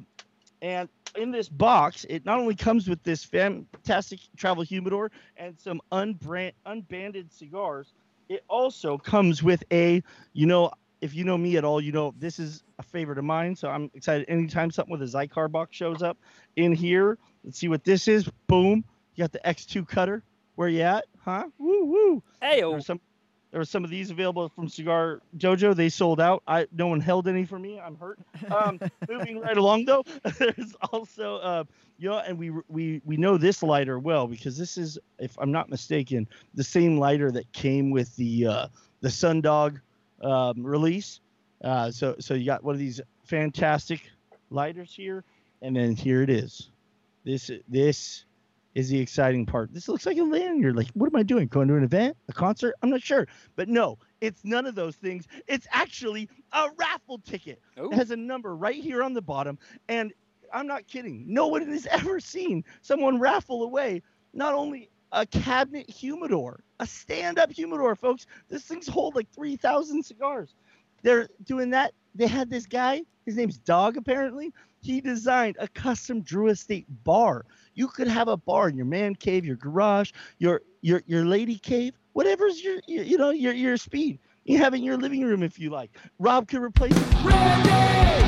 and in this box, it not only comes with this fantastic travel humidor and some unbrand, unbanded cigars, it also comes with a, you know, if you know me at all, you know this is a favorite of mine. So I'm excited anytime something with a Xikar box shows up in here. Let's see what this is. Boom. You got the X2 cutter. Where you at? Huh? Woo woo. Hey, some there were some of these available from Cigar Dojo. They sold out. I no one held any for me. I'm hurt. Um, moving right along though, there's also uh, you know, and we we we know this lighter well because this is, if I'm not mistaken, the same lighter that came with the uh, the Sundog um, release. Uh, so so you got one of these fantastic lighters here, and then here it is. This this is the exciting part. This looks like a lanyard. Like, what am I doing? Going to an event, a concert? I'm not sure. But no, it's none of those things. It's actually a raffle ticket. Ooh. It oh. has a number right here on the bottom. And I'm not kidding. No one has ever seen someone raffle away not only a cabinet humidor, a stand-up humidor, folks. This thing's hold like 3,000 cigars. They're doing that. They had this guy. His name's Dog. Apparently, he designed a custom Drew Estate bar. You could have a bar in your man cave, your garage, your your your lady cave, whatever's your, your you know your your speed. You have it in your living room if you like. Rob could replace it.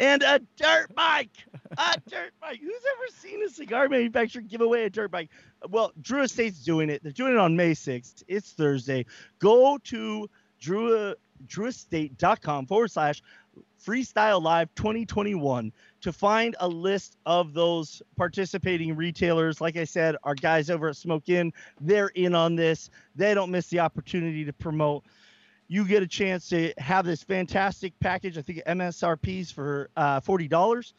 and a dirt bike. A dirt bike. Who's ever seen a cigar manufacturer give away a dirt bike? Well, Drew Estate's doing it. They're doing it on May 6th. It's Thursday. Go to Drew, drewestate.com forward slash freestyle live 2021 to find a list of those participating retailers. Like I said, our guys over at Smoke Inn they're in on this. They don't miss the opportunity to promote you get a chance to have this fantastic package. I think MSRP's for uh, forty dollars.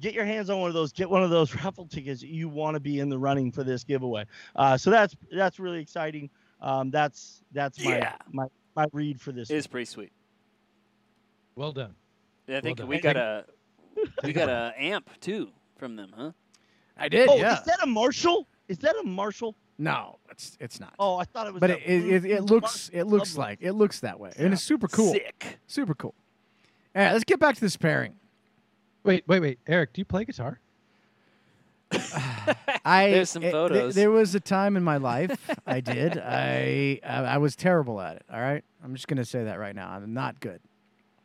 Get your hands on one of those. Get one of those raffle tickets. You want to be in the running for this giveaway. Uh, so that's that's really exciting. Um, that's that's my, Yeah. my my read for this. It is pretty sweet. Well done. Yeah, I think done. we got a we got a amp too from them, huh? I did. oh, yeah. is that a Marshall? Is that a Marshall? no, it's it's not. Oh, I thought it was. but it, it, blue- it, it looks Marshall. it looks Love like it looks that way, and it's super cool. Sick. Super cool. All right, let's get back to this pairing. Wait, wait, wait. Eric, do you play guitar? I There's some it- th- photos. there was a time in my life I did. I, I I was terrible at it. All right, I'm just gonna say that right now. I'm not good.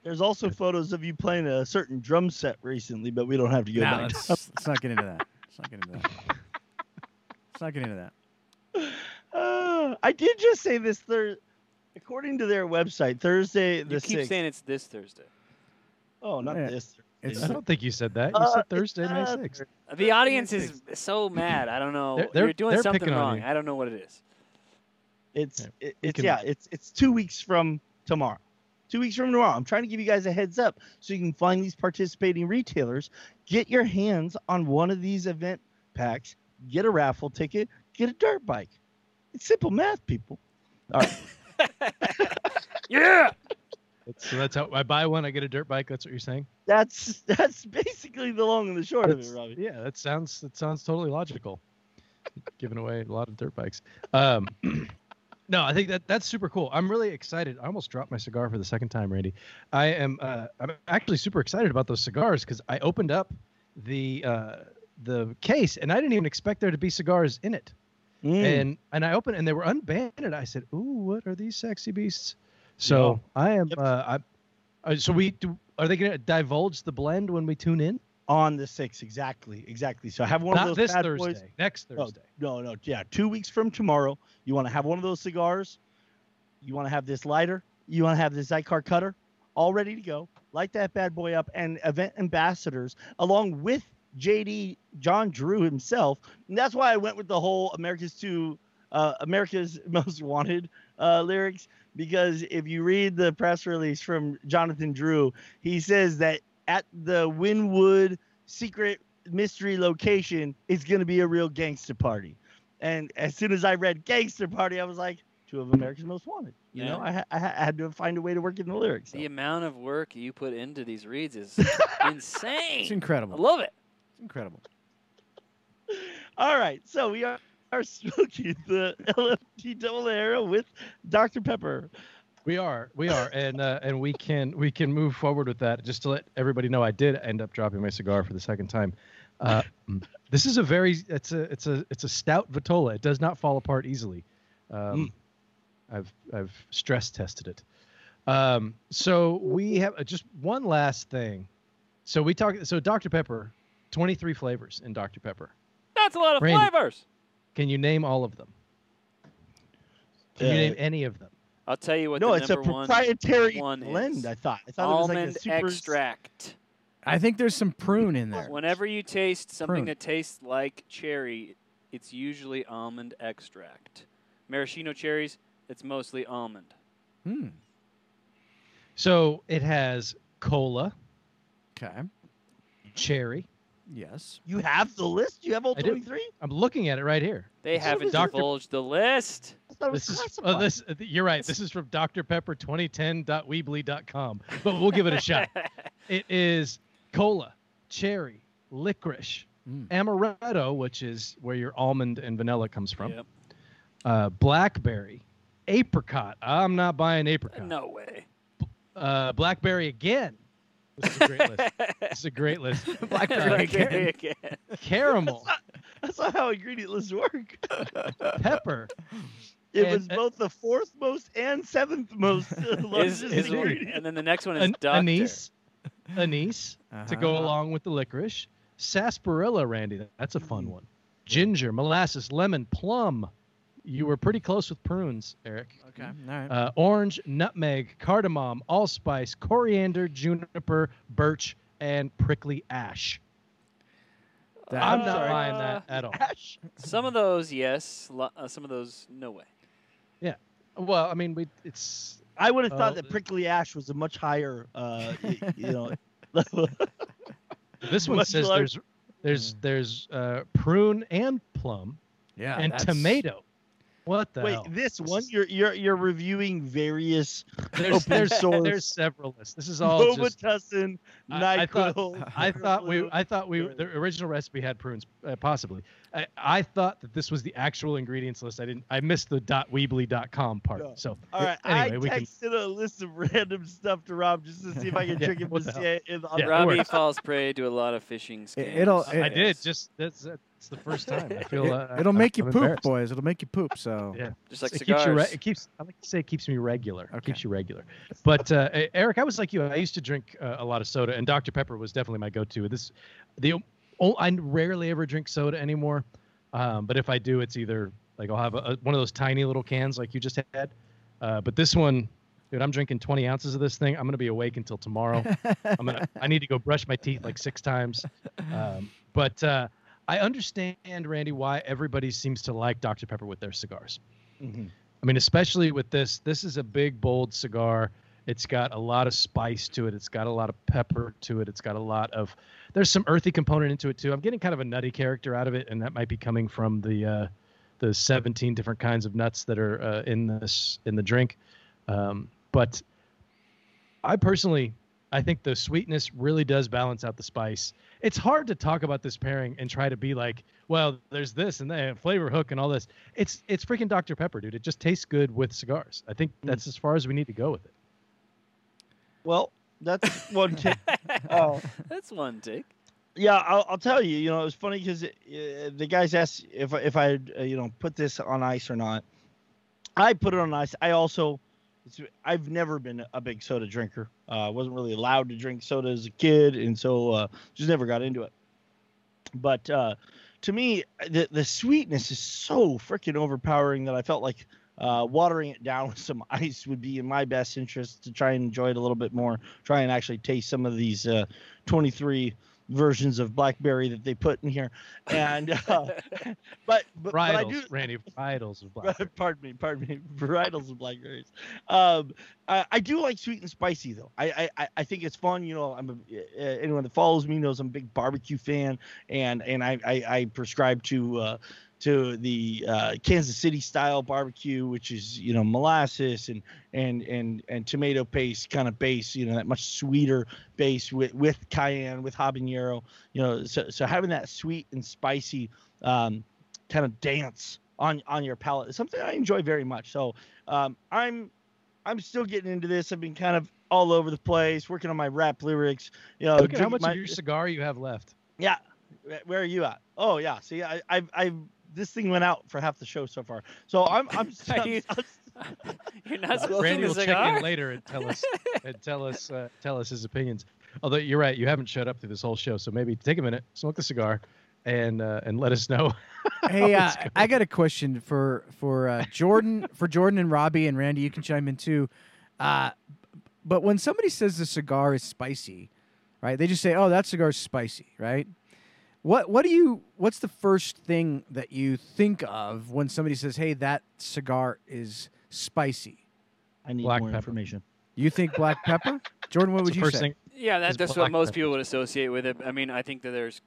There's also photos of you playing a certain drum set recently, but we don't have to go No, back. let's, let's not get into that. Let's not get into that. Let's not get into that. Uh, I did just say this third. according to their website, Thursday the You keep 6th. saying it's this Thursday. oh, not Yeah. this. It's I don't think you said that. You Uh, said Thursday, May uh, 6th. The audience Thursday. is so mad. I don't know. They're- they're- You're doing they're something wrong. I don't know what it is. It's Yeah, it, it's can- yeah, it's it's two weeks from tomorrow. Two weeks from tomorrow. I'm trying to give you guys a heads up so you can find these participating retailers, get your hands on one of these event packs, get a raffle ticket, get a dirt bike. It's simple math, people. All right. Yeah. So that's how I buy one, I get a dirt bike. That's what you're saying. That's that's basically the long and the short of it, Robbie. Yeah, that sounds that sounds totally logical. Giving away a lot of dirt bikes. Um, no, I think that that's super cool. I'm really excited. I almost dropped my cigar for the second time, Randy. I am. Uh, I'm actually super excited about those cigars because I opened up the uh, the case and I didn't even expect there to be cigars in it. Mm. And and I opened and they were unbanded. I said, "Ooh, what are these sexy beasts?" So I am. Yep. Uh, I. Uh, so we do. Are they going to divulge the blend when we tune in? on the sixth, exactly, exactly. So I have one Not of those this bad Thursday. boys. Next Oh, Thursday. No, no, yeah, two weeks from tomorrow. You want to have one of those cigars. You want to have this lighter. You want to have this Xikar cutter, all ready to go. Light that bad boy up, and event ambassadors along with JD John Drew himself. And that's why I went with the whole America's two, uh, America's Most Wanted uh, lyrics because if you read the press release from Jonathan Drew, he says that at the Wynwood secret mystery location, it's going to be a real gangster party. And as soon as I read gangster party, I was like, two of America's Most Wanted. You know, Yeah. I, I I had to find a way to work in the lyrics. The amount of work you put into these reads is insane. It's incredible. I love it. It's incredible. All right, so we are, are smoking the LFD Double Ligero with Dr. Pepper. We are, we are, and uh, and we can we can move forward with that. Just to let everybody know, I did end up dropping my cigar for the second time. Uh, this is a very it's a it's a it's a stout Vitola. It does not fall apart easily. Um, I've I've stress tested it. Um, so we have uh, just one last thing. So we talk. So Dr Pepper, twenty three flavors in Dr Pepper. That's a lot of Randy. flavors. Can you name all of them? Can you Uh, name any of them? I'll tell you what no, the it's a number one proprietary one blend. is. I thought. I thought it was like a super extract. I think there's some prune in there. Whenever you taste something Prune. that tastes like cherry, it's usually almond extract. Maraschino cherries, it's mostly almond. Hmm. So it has cola, Okay. cherry. Yes. You have the list. You have all I do. 23. I'm looking at it right here. They Son a haven't Dr. divulged the list. I thought it was This is oh, this. You're right. This is from Dr. drpepper2010.weebly.com, but we'll give it a shot. It is cola, cherry, licorice, Mm. amaretto, which is where your almond and vanilla comes from. Yep. Uh, blackberry, apricot. I'm not buying apricot. No way. Uh, blackberry again. This is a great list. This is a great list. Blackberry Blackberry again. again. Caramel, That's not how ingredient lists work. pepper, It And- was both the fourth most and seventh most uh, Is, is, ingredient. and then the next one is an- doctor. anise, anise to go Uh-huh. along with the licorice. Sarsaparilla, Randy. That's a fun one. Ginger, molasses, lemon, plum. You were pretty close with prunes, Eric. Okay. All right. Uh, orange, nutmeg, cardamom, allspice, coriander, juniper, birch, and prickly ash. That- I'm Uh, not buying that at all. Ash. Some of those, yes. Lo- uh, some of those, no way. Yeah. Well, I mean, we it's I would have thought that prickly ash was a much higher, uh, you know, level. this one Much says larger. there's there's there's uh, prune and plum yeah. and that's- tomato. What the Wait, hell? this one you're you're you're reviewing various There's open there's, source. there's several lists. This is all just Robitussin, I- I thought- I thought we I thought we the original recipe had prunes uh, possibly. I, I thought that this was the actual ingredients list. I didn't I missed the dot .weebly.com part. No. So All right, anyway, I we can texted a list of random stuff to Rob just to see if I can Yeah, trick him what to the hell? say it. In, on Yeah, Robbie falls prey to a lot of phishing scams. It- it'll- I did just that's that's the first time. I feel uh, It, will make you I'm poop, boys. It'll make you poop. So. Yeah. Just like it keeps you re- it keeps I like to say it keeps me regular. It Okay. keeps you regular. But uh, Eric, I was like you. I used to drink uh, a lot of soda, and Dr Pepper was definitely my go-to. This the oh, I rarely ever drink soda anymore. Um, but if I do, it's either like I'll have a, a- one of those tiny little cans like you just had, Uh, but this one, dude, I'm drinking 20 ounces of this thing. I'm gonna be awake until tomorrow. I'm gonna. I need to go brush my teeth like six times. Um, but uh, I understand, Randy, why everybody seems to like Dr Pepper with their cigars. Mm-hmm. I mean, especially with this. This is a big, bold cigar. It's got a lot of spice to it. It's got a lot of pepper to it. It's got a lot of. There's some earthy component into it too. I'm getting kind of a nutty character out of it, and that might be coming from the uh, the 17 different kinds of nuts that are uh, in this in the drink. Um, but I personally, I think the sweetness really does balance out the spice. It's hard to talk about this pairing and try to be like, well, there's this and that flavor hook and all this. It's it's freaking Dr Pepper, dude. It just tastes good with cigars. I think that's as far as we need to go with it. Well, that's one take. Oh. That's one take. Yeah, I'll, I'll tell you. You know, it was funny because uh, the guys asked if if I had, uh, you know put this on ice or not. I put it on ice. I also, it's, I've never been a big soda drinker. I uh, wasn't really allowed to drink soda as a kid, and so uh, just never got into it. But uh, to me, the the sweetness is so freaking overpowering that I felt like uh, watering it down with some ice would be in my best interest to try and enjoy it a little bit more. Try and actually taste some of these uh, 23 versions of blackberry that they put in here, and uh, but but, but I do. Randy, varietals of black. pardon me, pardon me. Varietals of blackberries. Um, I, I do like sweet and spicy though. I I, I think it's fun. You know, I'm a, uh, anyone that follows me knows I'm a big barbecue fan, and and I I, I prescribe to. Uh, to the uh, Kansas City style barbecue, which is you know molasses and and and and tomato paste kind of base, you know that much sweeter base with with cayenne, with habanero, you know. So so having that sweet and spicy um, kind of dance on on your palate is something I enjoy very much. So um, I'm I'm still getting into this. I've been kind of all over the place, working on my rap lyrics. You know, Look at how much my- of your cigar you have left. yeah. Where- are you at? Oh yeah. See, I I I this thing went out for half the show so far. So I'm I'm, Are I'm, you- I'm- You're not smoking Randy the will check in later and tell us and tell us uh, tell us his opinions. Although you're right, you haven't shut up through this whole show, so maybe take a minute, smoke the cigar, and uh, and let us know. Hey, uh. I got a question for for uh, Jordan, for Jordan and Robbie and Randy. You can chime in too. Uh, but when somebody says the cigar is spicy, right? They just say, "Oh, that cigar is spicy," right? What what do you? What's the first thing that you think of when somebody says, "Hey, that cigar is spicy"? I need Black more pepper. information. You think black pepper? Jordan, what That's would you first say? thing. Yeah, that, is that's what most pepper. people would associate with it. I mean, I think that there's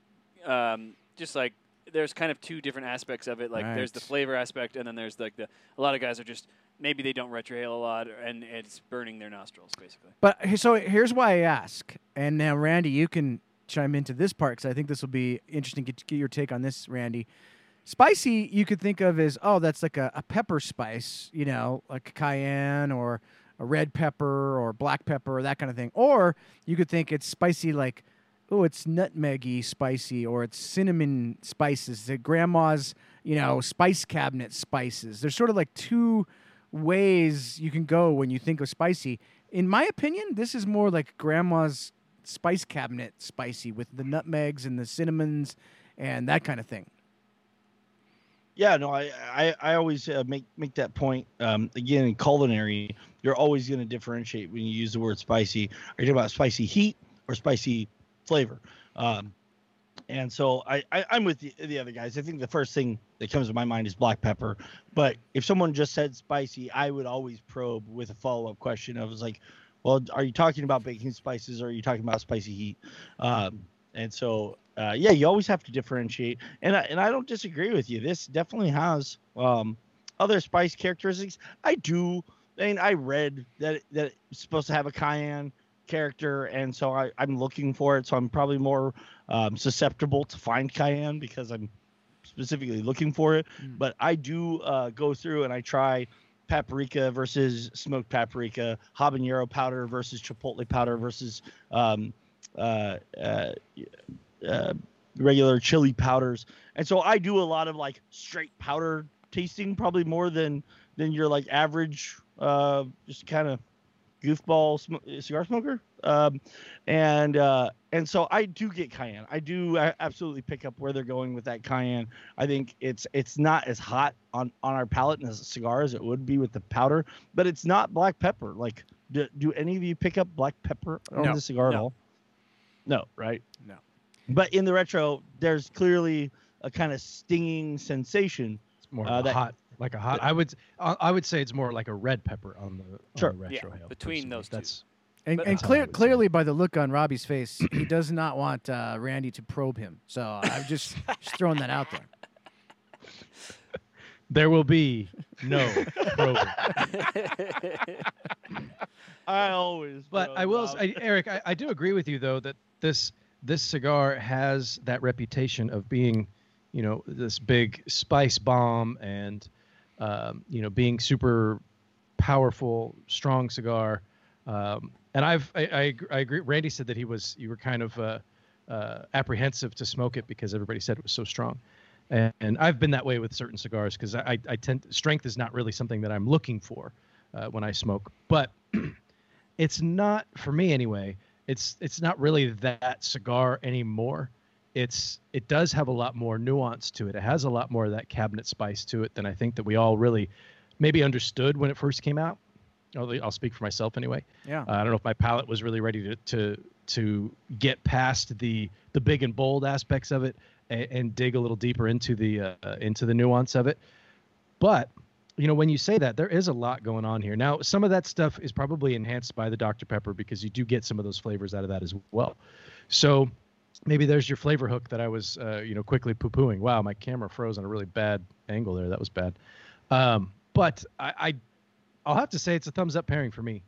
um, just like there's kind of two different aspects of it. Like there's the flavor aspect, and then there's like the a lot of guys are just maybe they don't retrohale a lot, and it's burning their nostrils basically. But so here's why I ask, and now Randy, you can chime into this part because I think this will be interesting. Get, get your take on this, Randy. Spicy, you could think of as oh, that's like a, a pepper spice, you know, like cayenne or a red pepper or black pepper or that kind of thing. Or you could think it's spicy like oh, it's nutmeggy spicy or it's cinnamon spices. The grandma's, you know, spice cabinet spices. There's sort of like two ways you can go when you think of spicy. In my opinion, this is more like grandma's spice cabinet spicy with the nutmegs and the cinnamons and that kind of thing. Yeah, no, I I, I always uh, make make that point. Um, again, in culinary, you're always going to differentiate when you use the word spicy. Are you talking about spicy heat or spicy flavor? Um, and so I, I I'm with the, the other guys. I think the first thing that comes to my mind is black pepper. But if someone just said spicy, I would always probe with a follow up question. Was like, well, are you talking about baking spices or are you talking about spicy heat? Um, and so uh, yeah, you always have to differentiate. And I, and I don't disagree with you. This definitely has um, other spice characteristics. I do. I mean, I read that that it's supposed to have a cayenne character, and so I, I'm looking for it. So I'm probably more um, susceptible to find cayenne because I'm specifically looking for it. Mm. But I do uh, go through and I try paprika versus smoked paprika, habanero powder versus chipotle powder versus um, uh, uh, uh, regular chili powders. And so I do a lot of like straight powder tasting, probably more than than your like average, uh, just kind of goofball sm- cigar smoker. Um, and uh, and so I do get cayenne. I do absolutely pick up where they're going with that cayenne. I think it's it's not as hot on on our palate as a cigar as it would be with the powder, but it's not black pepper. Like, do, do any of you pick up black pepper on No. the cigar at No. all? No, right? No. But in the retro, there's clearly a kind of stinging sensation. It's more Uh, that- hot, like a hot. I would, I I would say it's more like a red pepper on the, Sure. on the retro Yeah, hail. between those two. That's And, But- and That's clear, clearly by the look on Robbie's face, he does not want uh, Randy to probe him. So I'm just, just throwing that out there. there will be no probing. I always. But I will, I, Eric, I, I do agree with you though that this this cigar has that reputation of being, you know, this big spice bomb and, um, you know, being super powerful, strong cigar. Um, and I've I, I, I agree. Randy said that he was you were kind of uh, uh, apprehensive to smoke it because everybody said it was so strong. And, and I've been that way with certain cigars because I, I tend strength is not really something that I'm looking for uh, when I smoke. But it's not for me anyway. It's it's not really that cigar anymore. It's it does have a lot more nuance to it. It has a lot more of that cabinet spice to it than I think that we all really maybe understood when it first came out. I'll, speak for myself anyway. Yeah. Uh, I don't know if my palate was really ready to to to get past the the big and bold aspects of it and, and dig a little deeper into the uh, into the nuance of it. But you know, when you say that, there is a lot going on here. Now, some of that stuff is probably enhanced by the Dr. Pepper because you do get some of those flavors out of that as well. So maybe there's your flavor hook that I was, uh, you know, quickly poo-pooing. Wow, my camera froze on a really bad angle there. That was bad. Um, but I, I, I'll have to say it's a thumbs up pairing for me.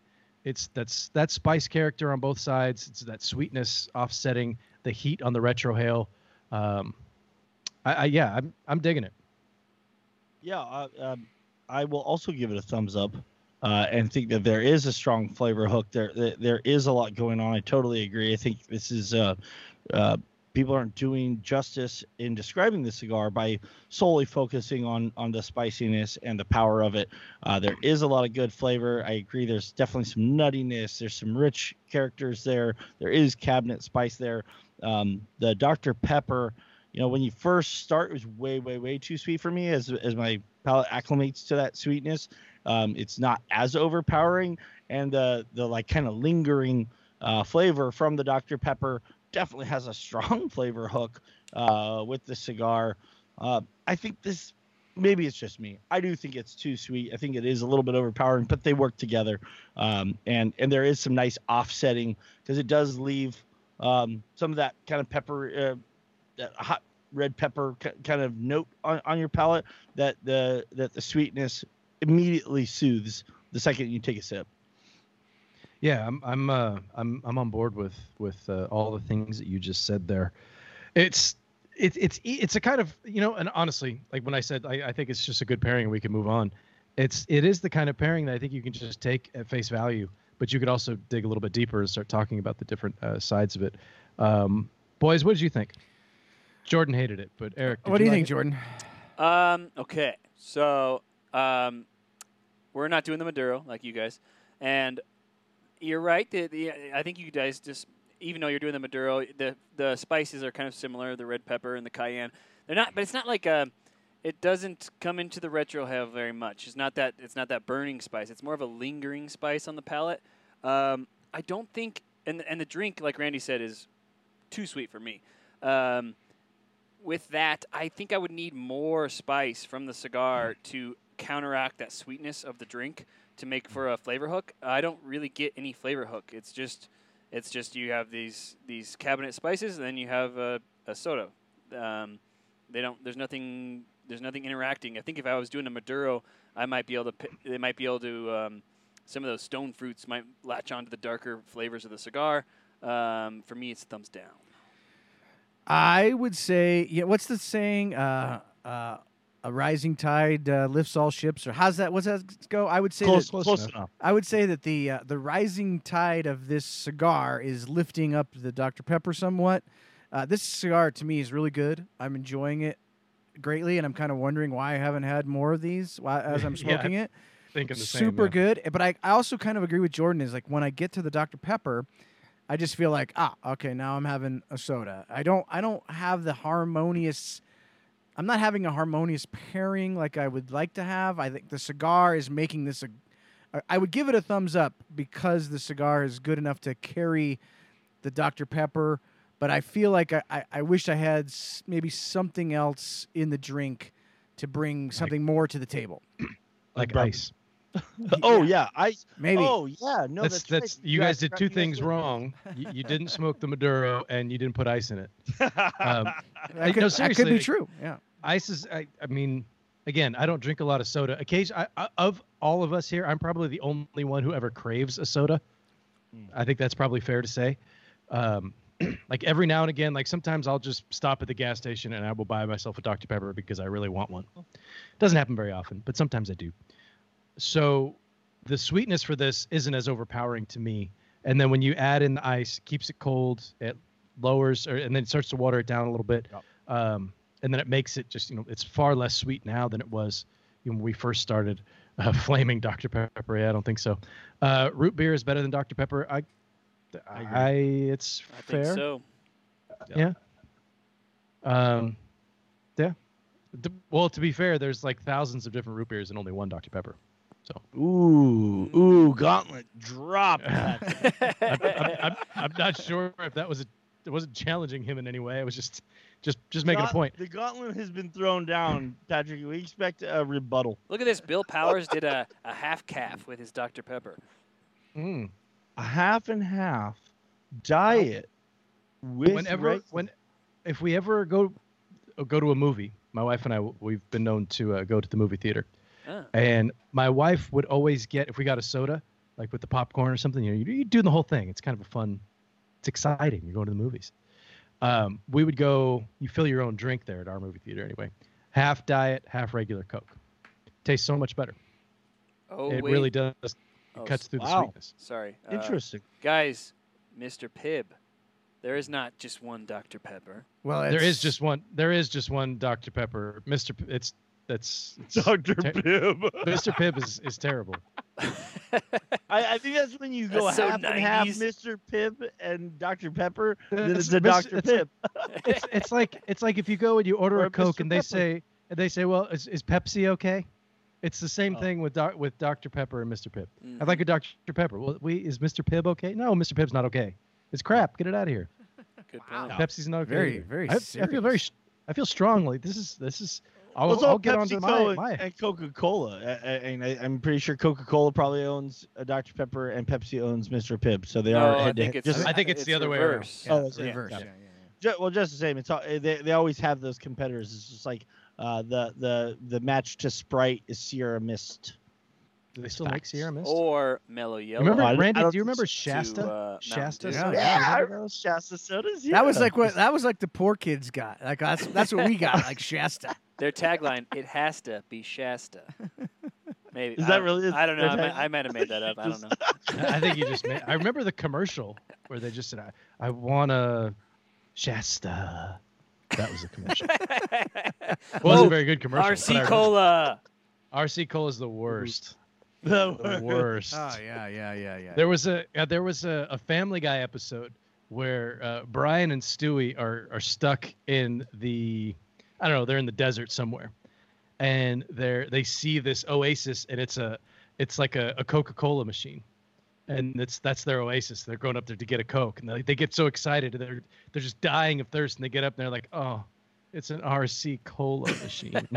It's that's that spice character on both sides. It's that sweetness offsetting the heat on the retrohale. Um, I, I yeah, I'm I'm digging it. Yeah, uh, um, I will also give it a thumbs up, uh, and think that there is a strong flavor hook. There, there, there is a lot going on. I totally agree. I think this is uh, uh, people aren't doing justice in describing the cigar by solely focusing on on the spiciness and the power of it. Uh, there is a lot of good flavor. I agree. There's definitely some nuttiness. There's some rich characters there. There is cabinet spice there. Um, the Dr Pepper you know, when you first start, it was way, way, way too sweet for me as as my palate acclimates to that sweetness. Um, it's not as overpowering, and the the like kind of lingering uh, flavor from the Dr Pepper definitely has a strong flavor hook uh, with the cigar. Uh, I think this maybe it's just me. I do think it's too sweet. I think it is a little bit overpowering, but they work together, um, and and there is some nice offsetting because it does leave um, some of that kind of pepper. Uh, that hot red pepper ki- kind of note on, on your palate that the that the sweetness immediately soothes the second you take a sip. Yeah, I'm I'm uh, I'm I'm on board with with uh, all the things that you just said there. It's it's it's e- it's a kind of you know, and honestly, like when I said I, I think it's just a good pairing and we can move on. It's it is the kind of pairing that I think you can just take at face value, but you could also dig a little bit deeper and start talking about the different uh, sides of it. Um, boys, what did you think? Jordan hated it, but Eric, did What do you like think, it? Jordan? Um. Okay. So, um, we're not doing the Maduro like you guys, and you're right. The, the, I think you guys just, even though you're doing the Maduro, the the spices are kind of similar. The red pepper and the cayenne. They're not, but it's not like a. It doesn't come into the retrohale very much. It's not that. It's not that burning spice. It's more of a lingering spice on the palate. Um, I don't think, and and the drink, like Randy said, is too sweet for me. Um, with that, I think I would need more spice from the cigar to counteract that sweetness of the drink to make for a flavor hook. I don't really get any flavor hook. It's just, it's just you have these these cabinet spices, and then you have a, a soda. Um, they don't. There's nothing. There's nothing interacting. I think if I was doing a Maduro, I might be able to. They might be able to. Um, some of those stone fruits might latch onto the darker flavors of the cigar. Um, for me, it's thumbs down. I would say, yeah. What's the saying? Uh, uh, a rising tide uh, lifts all ships, or how's that? What's that go? I would say Close, that, close, enough. enough. I would say that the uh, the rising tide of this cigar is lifting up the Dr Pepper somewhat. Uh, this cigar to me is really good. I'm enjoying it greatly, and I'm kind of wondering why I haven't had more of these why, as I'm Yeah. smoking it. thinking the same. super yeah. good. But I, I also kind of agree with Jordan. Is like when I get to the Dr Pepper, I just feel like ah okay now I'm having a soda. I don't I don't have the harmonious. I'm not having a harmonious pairing like I would like to have. I think the cigar is making this a. I- I would give it a thumbs up because the cigar is good enough to carry the Dr Pepper. But I feel like I, I, I wish I had s- maybe something else in the drink to bring something more to the table. like bourbon. ice. oh yeah, I. Maybe. Oh yeah, no, that's that's that's right. you guys did two things did. wrong. you, you didn't smoke the Maduro and you didn't put ice in it. Um, That I- could, no, that could be true. Yeah. ice is I, I mean again i don't drink a lot of soda occasion I, I, of all of us here i'm probably the only one who ever craves a soda Mm. i think that's probably fair to say um, like every now and again like sometimes i'll just stop at the gas station and i will buy myself a dr pepper because i really want one doesn't happen very often but sometimes i do so the sweetness for this isn't as overpowering to me and then when you add in the ice keeps it cold it lowers or and then it starts to water it down a little bit um, and then it makes it just you know it's far less sweet now than it was when we first started uh, flaming Dr Pepper. Yeah, I don't think so. Uh, root beer is better than Dr Pepper. I, I, it's I think fair. Yeah. Um, yeah. Well, to be fair, there's like thousands of different root beers and only one Dr Pepper. Ooh, ooh, gauntlet drop. I'm, I'm, I'm, I'm not sure if that was a, it wasn't challenging him in any way. I was just just just making a point. The gauntlet has been thrown down, Patrick. We expect a rebuttal. Look at this. Bill Powers did a, a half caf with his Dr. Pepper. Mm. A half and half diet with whenever regular- when if we ever go go to a movie my wife and i we've been known to uh, go to the movie theater Ah. and my wife would always get if we got a soda like with the popcorn or something you know you, you do the whole thing it's kind of a fun it's exciting you're going to the movies um, we would go you fill your own drink there at our movie theater anyway half diet half regular coke tastes so much better Oh, it wait. really does it Oh, cuts through the sweetness Sorry. Uh, Interesting. guys, Mr. Pibb, there is not just one Dr. Pepper. Well, there is just one there is just one dr pepper mr P- it's that's Dr. ter- Pibb. Mr. Pibb is, is terrible. I, I think that's when you go That's so half and half Mr. Pibb and Dr. Pepper, then It's- it's a Dr. it's a- It's it's like it's like if you go and you order Or a Coke Mr. and they Pepper. say and they say, well, is, is Pepsi okay? It's the same Oh. thing with doc, with Dr. Pepper and Mr. Pibb. Mhm. I'd like a Dr. Pepper. Well, we is Mr. Pibb okay? No, Mr. Pibb's not okay. It's crap. Get it out of here. Good Wow. point. Pepsi's not okay. Very, either. very I, I feel very. I feel strongly. This is this is. I'll, Well, it's all I'll get onto PepsiCo my, and, my and Coca-Cola, A- a- and I, I'm pretty sure Coca-Cola probably owns a Dr. Pepper, and Pepsi owns Mr. Pibb, so they No, are I think it's, Just- I think it's the other way around. reverse. Oh, it's- yeah, reverse. yeah. Yeah, yeah, yeah. Well, just the same. It's all, eh, they they always have those competitors. It's just like uh, the the the match to Sprite is Sierra Mist. Do they still make Sierra Mist? Or Mellow Yellow. remember I don't- Randy? Don't you remember. Shasta? To, uh, Shasta. Dew. soda? Yeah, Yeah, I remember remember those? Shasta sodas. Yeah. That was like what that was like the poor kids got. Like that's that's what we got. Like Shasta. Their tagline, it has to be Shasta. Maybe. Is that don't- really I don't know. I might, tag- I might have made that up. I don't know. I think you just made. I remember the commercial where they just said, "I, I want a Shasta." That was a commercial. It wasn't Oh, a very good commercial. but I RC Cola. RC Cola is the worst. The The worst. Oh yeah, yeah, yeah, yeah. There was a uh, there was a, a Family Guy episode where uh, Brian and Stewie are are stuck in the I don't know they're in the desert somewhere, and they're they see this oasis and it's a it's like a, a Coca Cola machine, and it's that's their oasis. They're going up there to get a Coke, and they, they get so excited they're they're just dying of thirst, and they get up and they're like, oh, it's an RC Cola machine.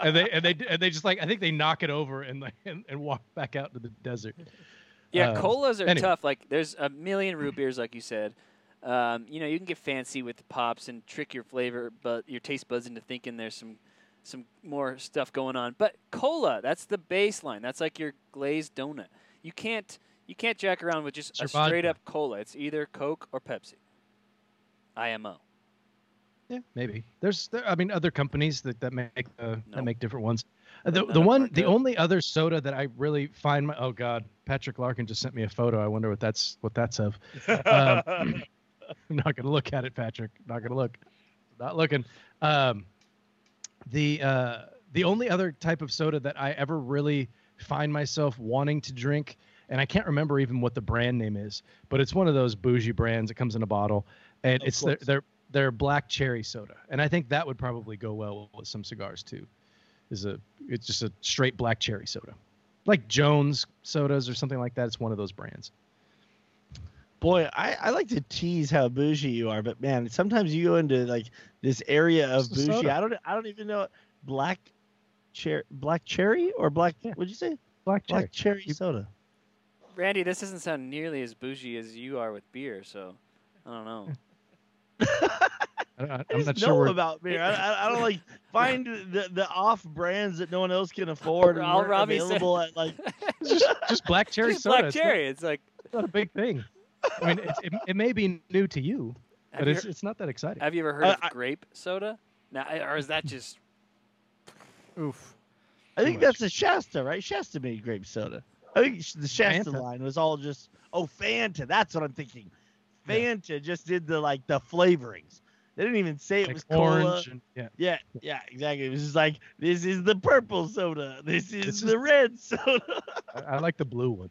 and they and they and they just like I think they knock it over and like and, and walk back out to the desert. Yeah, Um, colas are anyway. tough. Like, there's a million root beers, like you said. Um, you know, you can get fancy with the pops and trick your flavor, but your taste buds into thinking there's some some more stuff going on. But cola, that's the baseline. That's like your glazed donut. You can't you can't jack around with just It's a straight up cola. It's either Coke or Pepsi. IMO. Yeah, maybe. There's, there, I mean, other companies that, that make uh, Nope. that make different ones. Uh, The the one, the only other soda that I really find my oh god, Patrick Larkin just sent me a photo. I wonder what that's what that's of. Um, I'm not gonna look at it, Patrick. Not gonna look. Not looking. Um, the uh, the only other type of soda that I ever really find myself wanting to drink, and I can't remember even what the brand name is, but it's one of those bougie brands. It comes in a bottle, and Of it's their, their their black cherry soda, and I think that would probably go well with some cigars too. Is a it's just a straight black cherry soda, like Jones sodas or something like that. It's one of those brands. Boy, I, I like to tease how bougie you are, but man, sometimes you go into like this area of bougie. soda. I don't I don't even know black cherry black cherry or black Yeah. what'd you say? Black cherry. Black cherry soda. Randy, this doesn't sound nearly as bougie as you are with beer, so I don't know. I, I, I I'm just not know sure. About beer. I, I, I don't like find the, the off brands that no one else can afford and All aren't Robbie said- at like just, just black cherry Just soda. black It's not- cherry. It's like It's not, a big thing. I mean, it's, it, it may be new to you, have but you, it's heard- it's not that exciting. have you ever heard I- of I- grape soda? Now, or is that just Oof. I think much. that's a Shasta, right? Shasta made grape soda. I think the Shasta Fanta. line was all just oh Fanta. That's what I'm thinking. Yeah. Fanta just did the like the flavorings. They didn't even say it Like was cola. orange. And, yeah. Yeah, yeah, exactly. It was just like this is the purple soda. This is This is- the red soda. I, I like the blue one.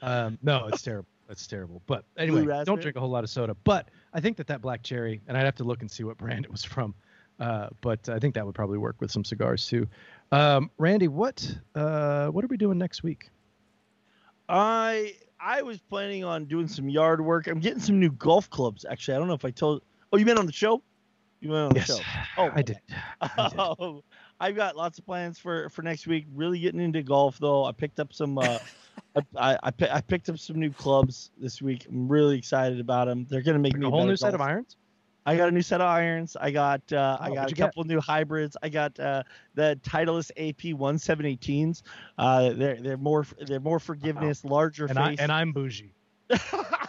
Um, no, it's terrible. It's terrible. But anyway, don't drink a whole lot of soda. But I think that that black cherry, and I'd have to look and see what brand it was from. Uh, but I think that would probably work with some cigars too. Um, Randy, what uh, what are we doing next week? I I was planning on doing some yard work. I'm getting some new golf clubs. Actually, I don't know if I told. Oh, you meant on the show? You went on the yes, show. Oh, I did. I did. Oh, I've got lots of plans for for next week. Really getting into golf though. I picked up some. Uh, I, I I I picked up some new clubs this week. I'm really excited about them. They're gonna make Like me a whole new set of irons. I got a new set of irons. I got uh, I Oh, got a you get? couple new hybrids. I got uh, the Titleist AP 1718s. Uh, they're they're more they're more forgiveness, larger And I face. and I'm bougie.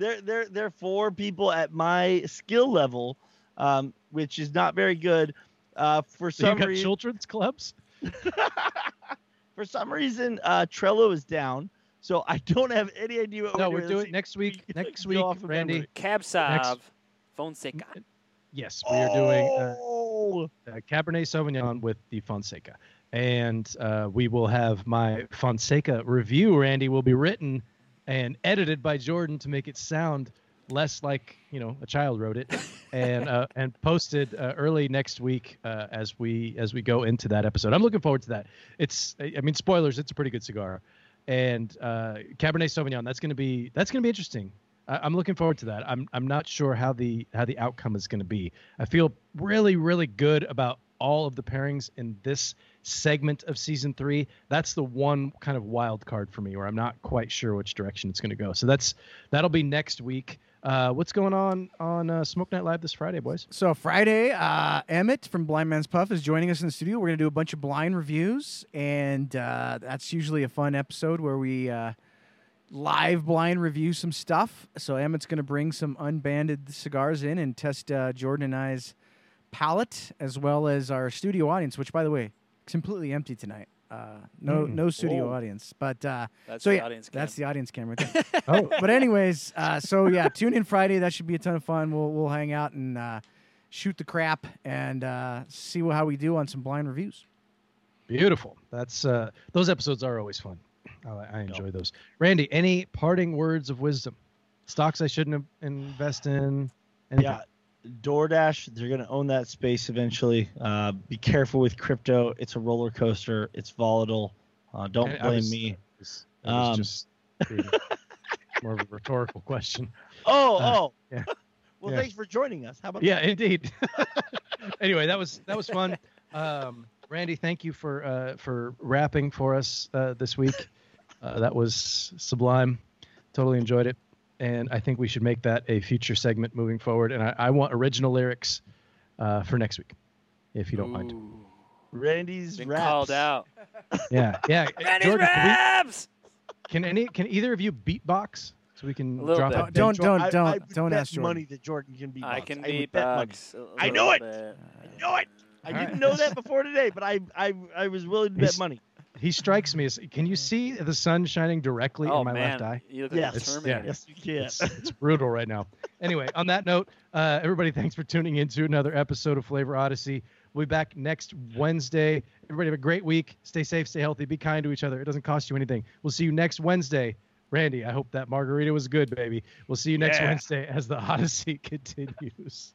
they're they're they're for people at my skill level, um, which is not very good. Uh, for So you some got reason, children's clubs? for some reason, uh, Trello is down, so I don't have any idea what No, we're we're doing. doing Let's next week. Next week, off of Randy. memory. Cab Sav Fonseca? Yes, we are doing. Uh, Oh, uh, Cabernet Sauvignon with the Fonseca. And uh, we will have my Fonseca review, Randy, will be written and edited by Jordan to make it sound less like, you know, a child wrote it and uh, and posted uh, early next week uh, as we as we go into that episode. I'm looking forward to that. It's I I mean spoilers, it's a pretty good cigar. And uh, Cabernet Sauvignon, that's going to be that's to be interesting. I, I'm looking forward to that. I'm I'm not sure how the how the outcome is going to be. I feel really really good about all of the pairings in this segment of season three. That's the one kind of wild card for me where I'm not quite sure which direction it's going to go. So that's that'll be next week. Uh, what's going on on uh, Smoke Night Live this Friday, boys? So Friday, uh, Emmett from Blind Man's Puff is joining us in the studio. We're gonna do a bunch of blind reviews, and uh, that's usually a fun episode where we uh, live blind review some stuff. So Emmett's gonna bring some unbanded cigars in and test uh, Jordan and I's palate, as well as our studio audience, which, by the way, is completely empty tonight. Uh, no, Mm. no studio Whoa. audience, but uh, That's so the yeah, audience. Cam. that's the audience camera. Right. Oh, but anyways, uh, so yeah, tune in Friday. That should be a ton of fun. We'll we'll hang out and uh, shoot the crap and uh, see how we do on some blind reviews. beautiful. That's uh, those episodes are always fun. I, I enjoy those. Randy, any parting words of wisdom? Stocks I shouldn't invest in. Anything? yeah. DoorDash, they're gonna own that space eventually. Uh, be careful with crypto. It's a roller coaster. It's volatile. Uh, don't I- I blame was- me. It was, Um, just more of a rhetorical question. Oh, Uh, oh. yeah. well, Yeah. thanks for joining us. How about Yeah, indeed. anyway, that was that was fun. Um, Randy, thank you for uh, for rapping for us uh, this week. Uh, that was sublime. Totally enjoyed it, and I think we should make that a future segment moving forward. And I, I want original lyrics uh, for next week, if you don't mind. Ooh, Randy's Been raps. called out. Yeah, yeah. Randy's Jordan, can, raps. we, can any can either of you beatbox so we can drop bit. it? Don't- don't- I, don't- I don't bet ask Jordan. money that Jordan can be. I can beatbox. bet money. a I know it. bit. I know it. I All didn't right. know that before today, but I I, I was willing to bet money. He strikes me as. Can you see the sun shining directly Oh in my man, left eye? you look Yes. like a It's- Terminator. Yes, you can. It's, it's brutal right now. Anyway, on that note, uh, everybody, thanks for tuning in to another episode of Flavor Odyssey. We'll be back next Wednesday. Everybody have a great week. Stay safe, stay healthy, be kind to each other. It doesn't cost you anything. We'll see you next Wednesday. Randy, I hope that margarita was good, baby. We'll see you next Yeah. Wednesday as the Odyssey continues.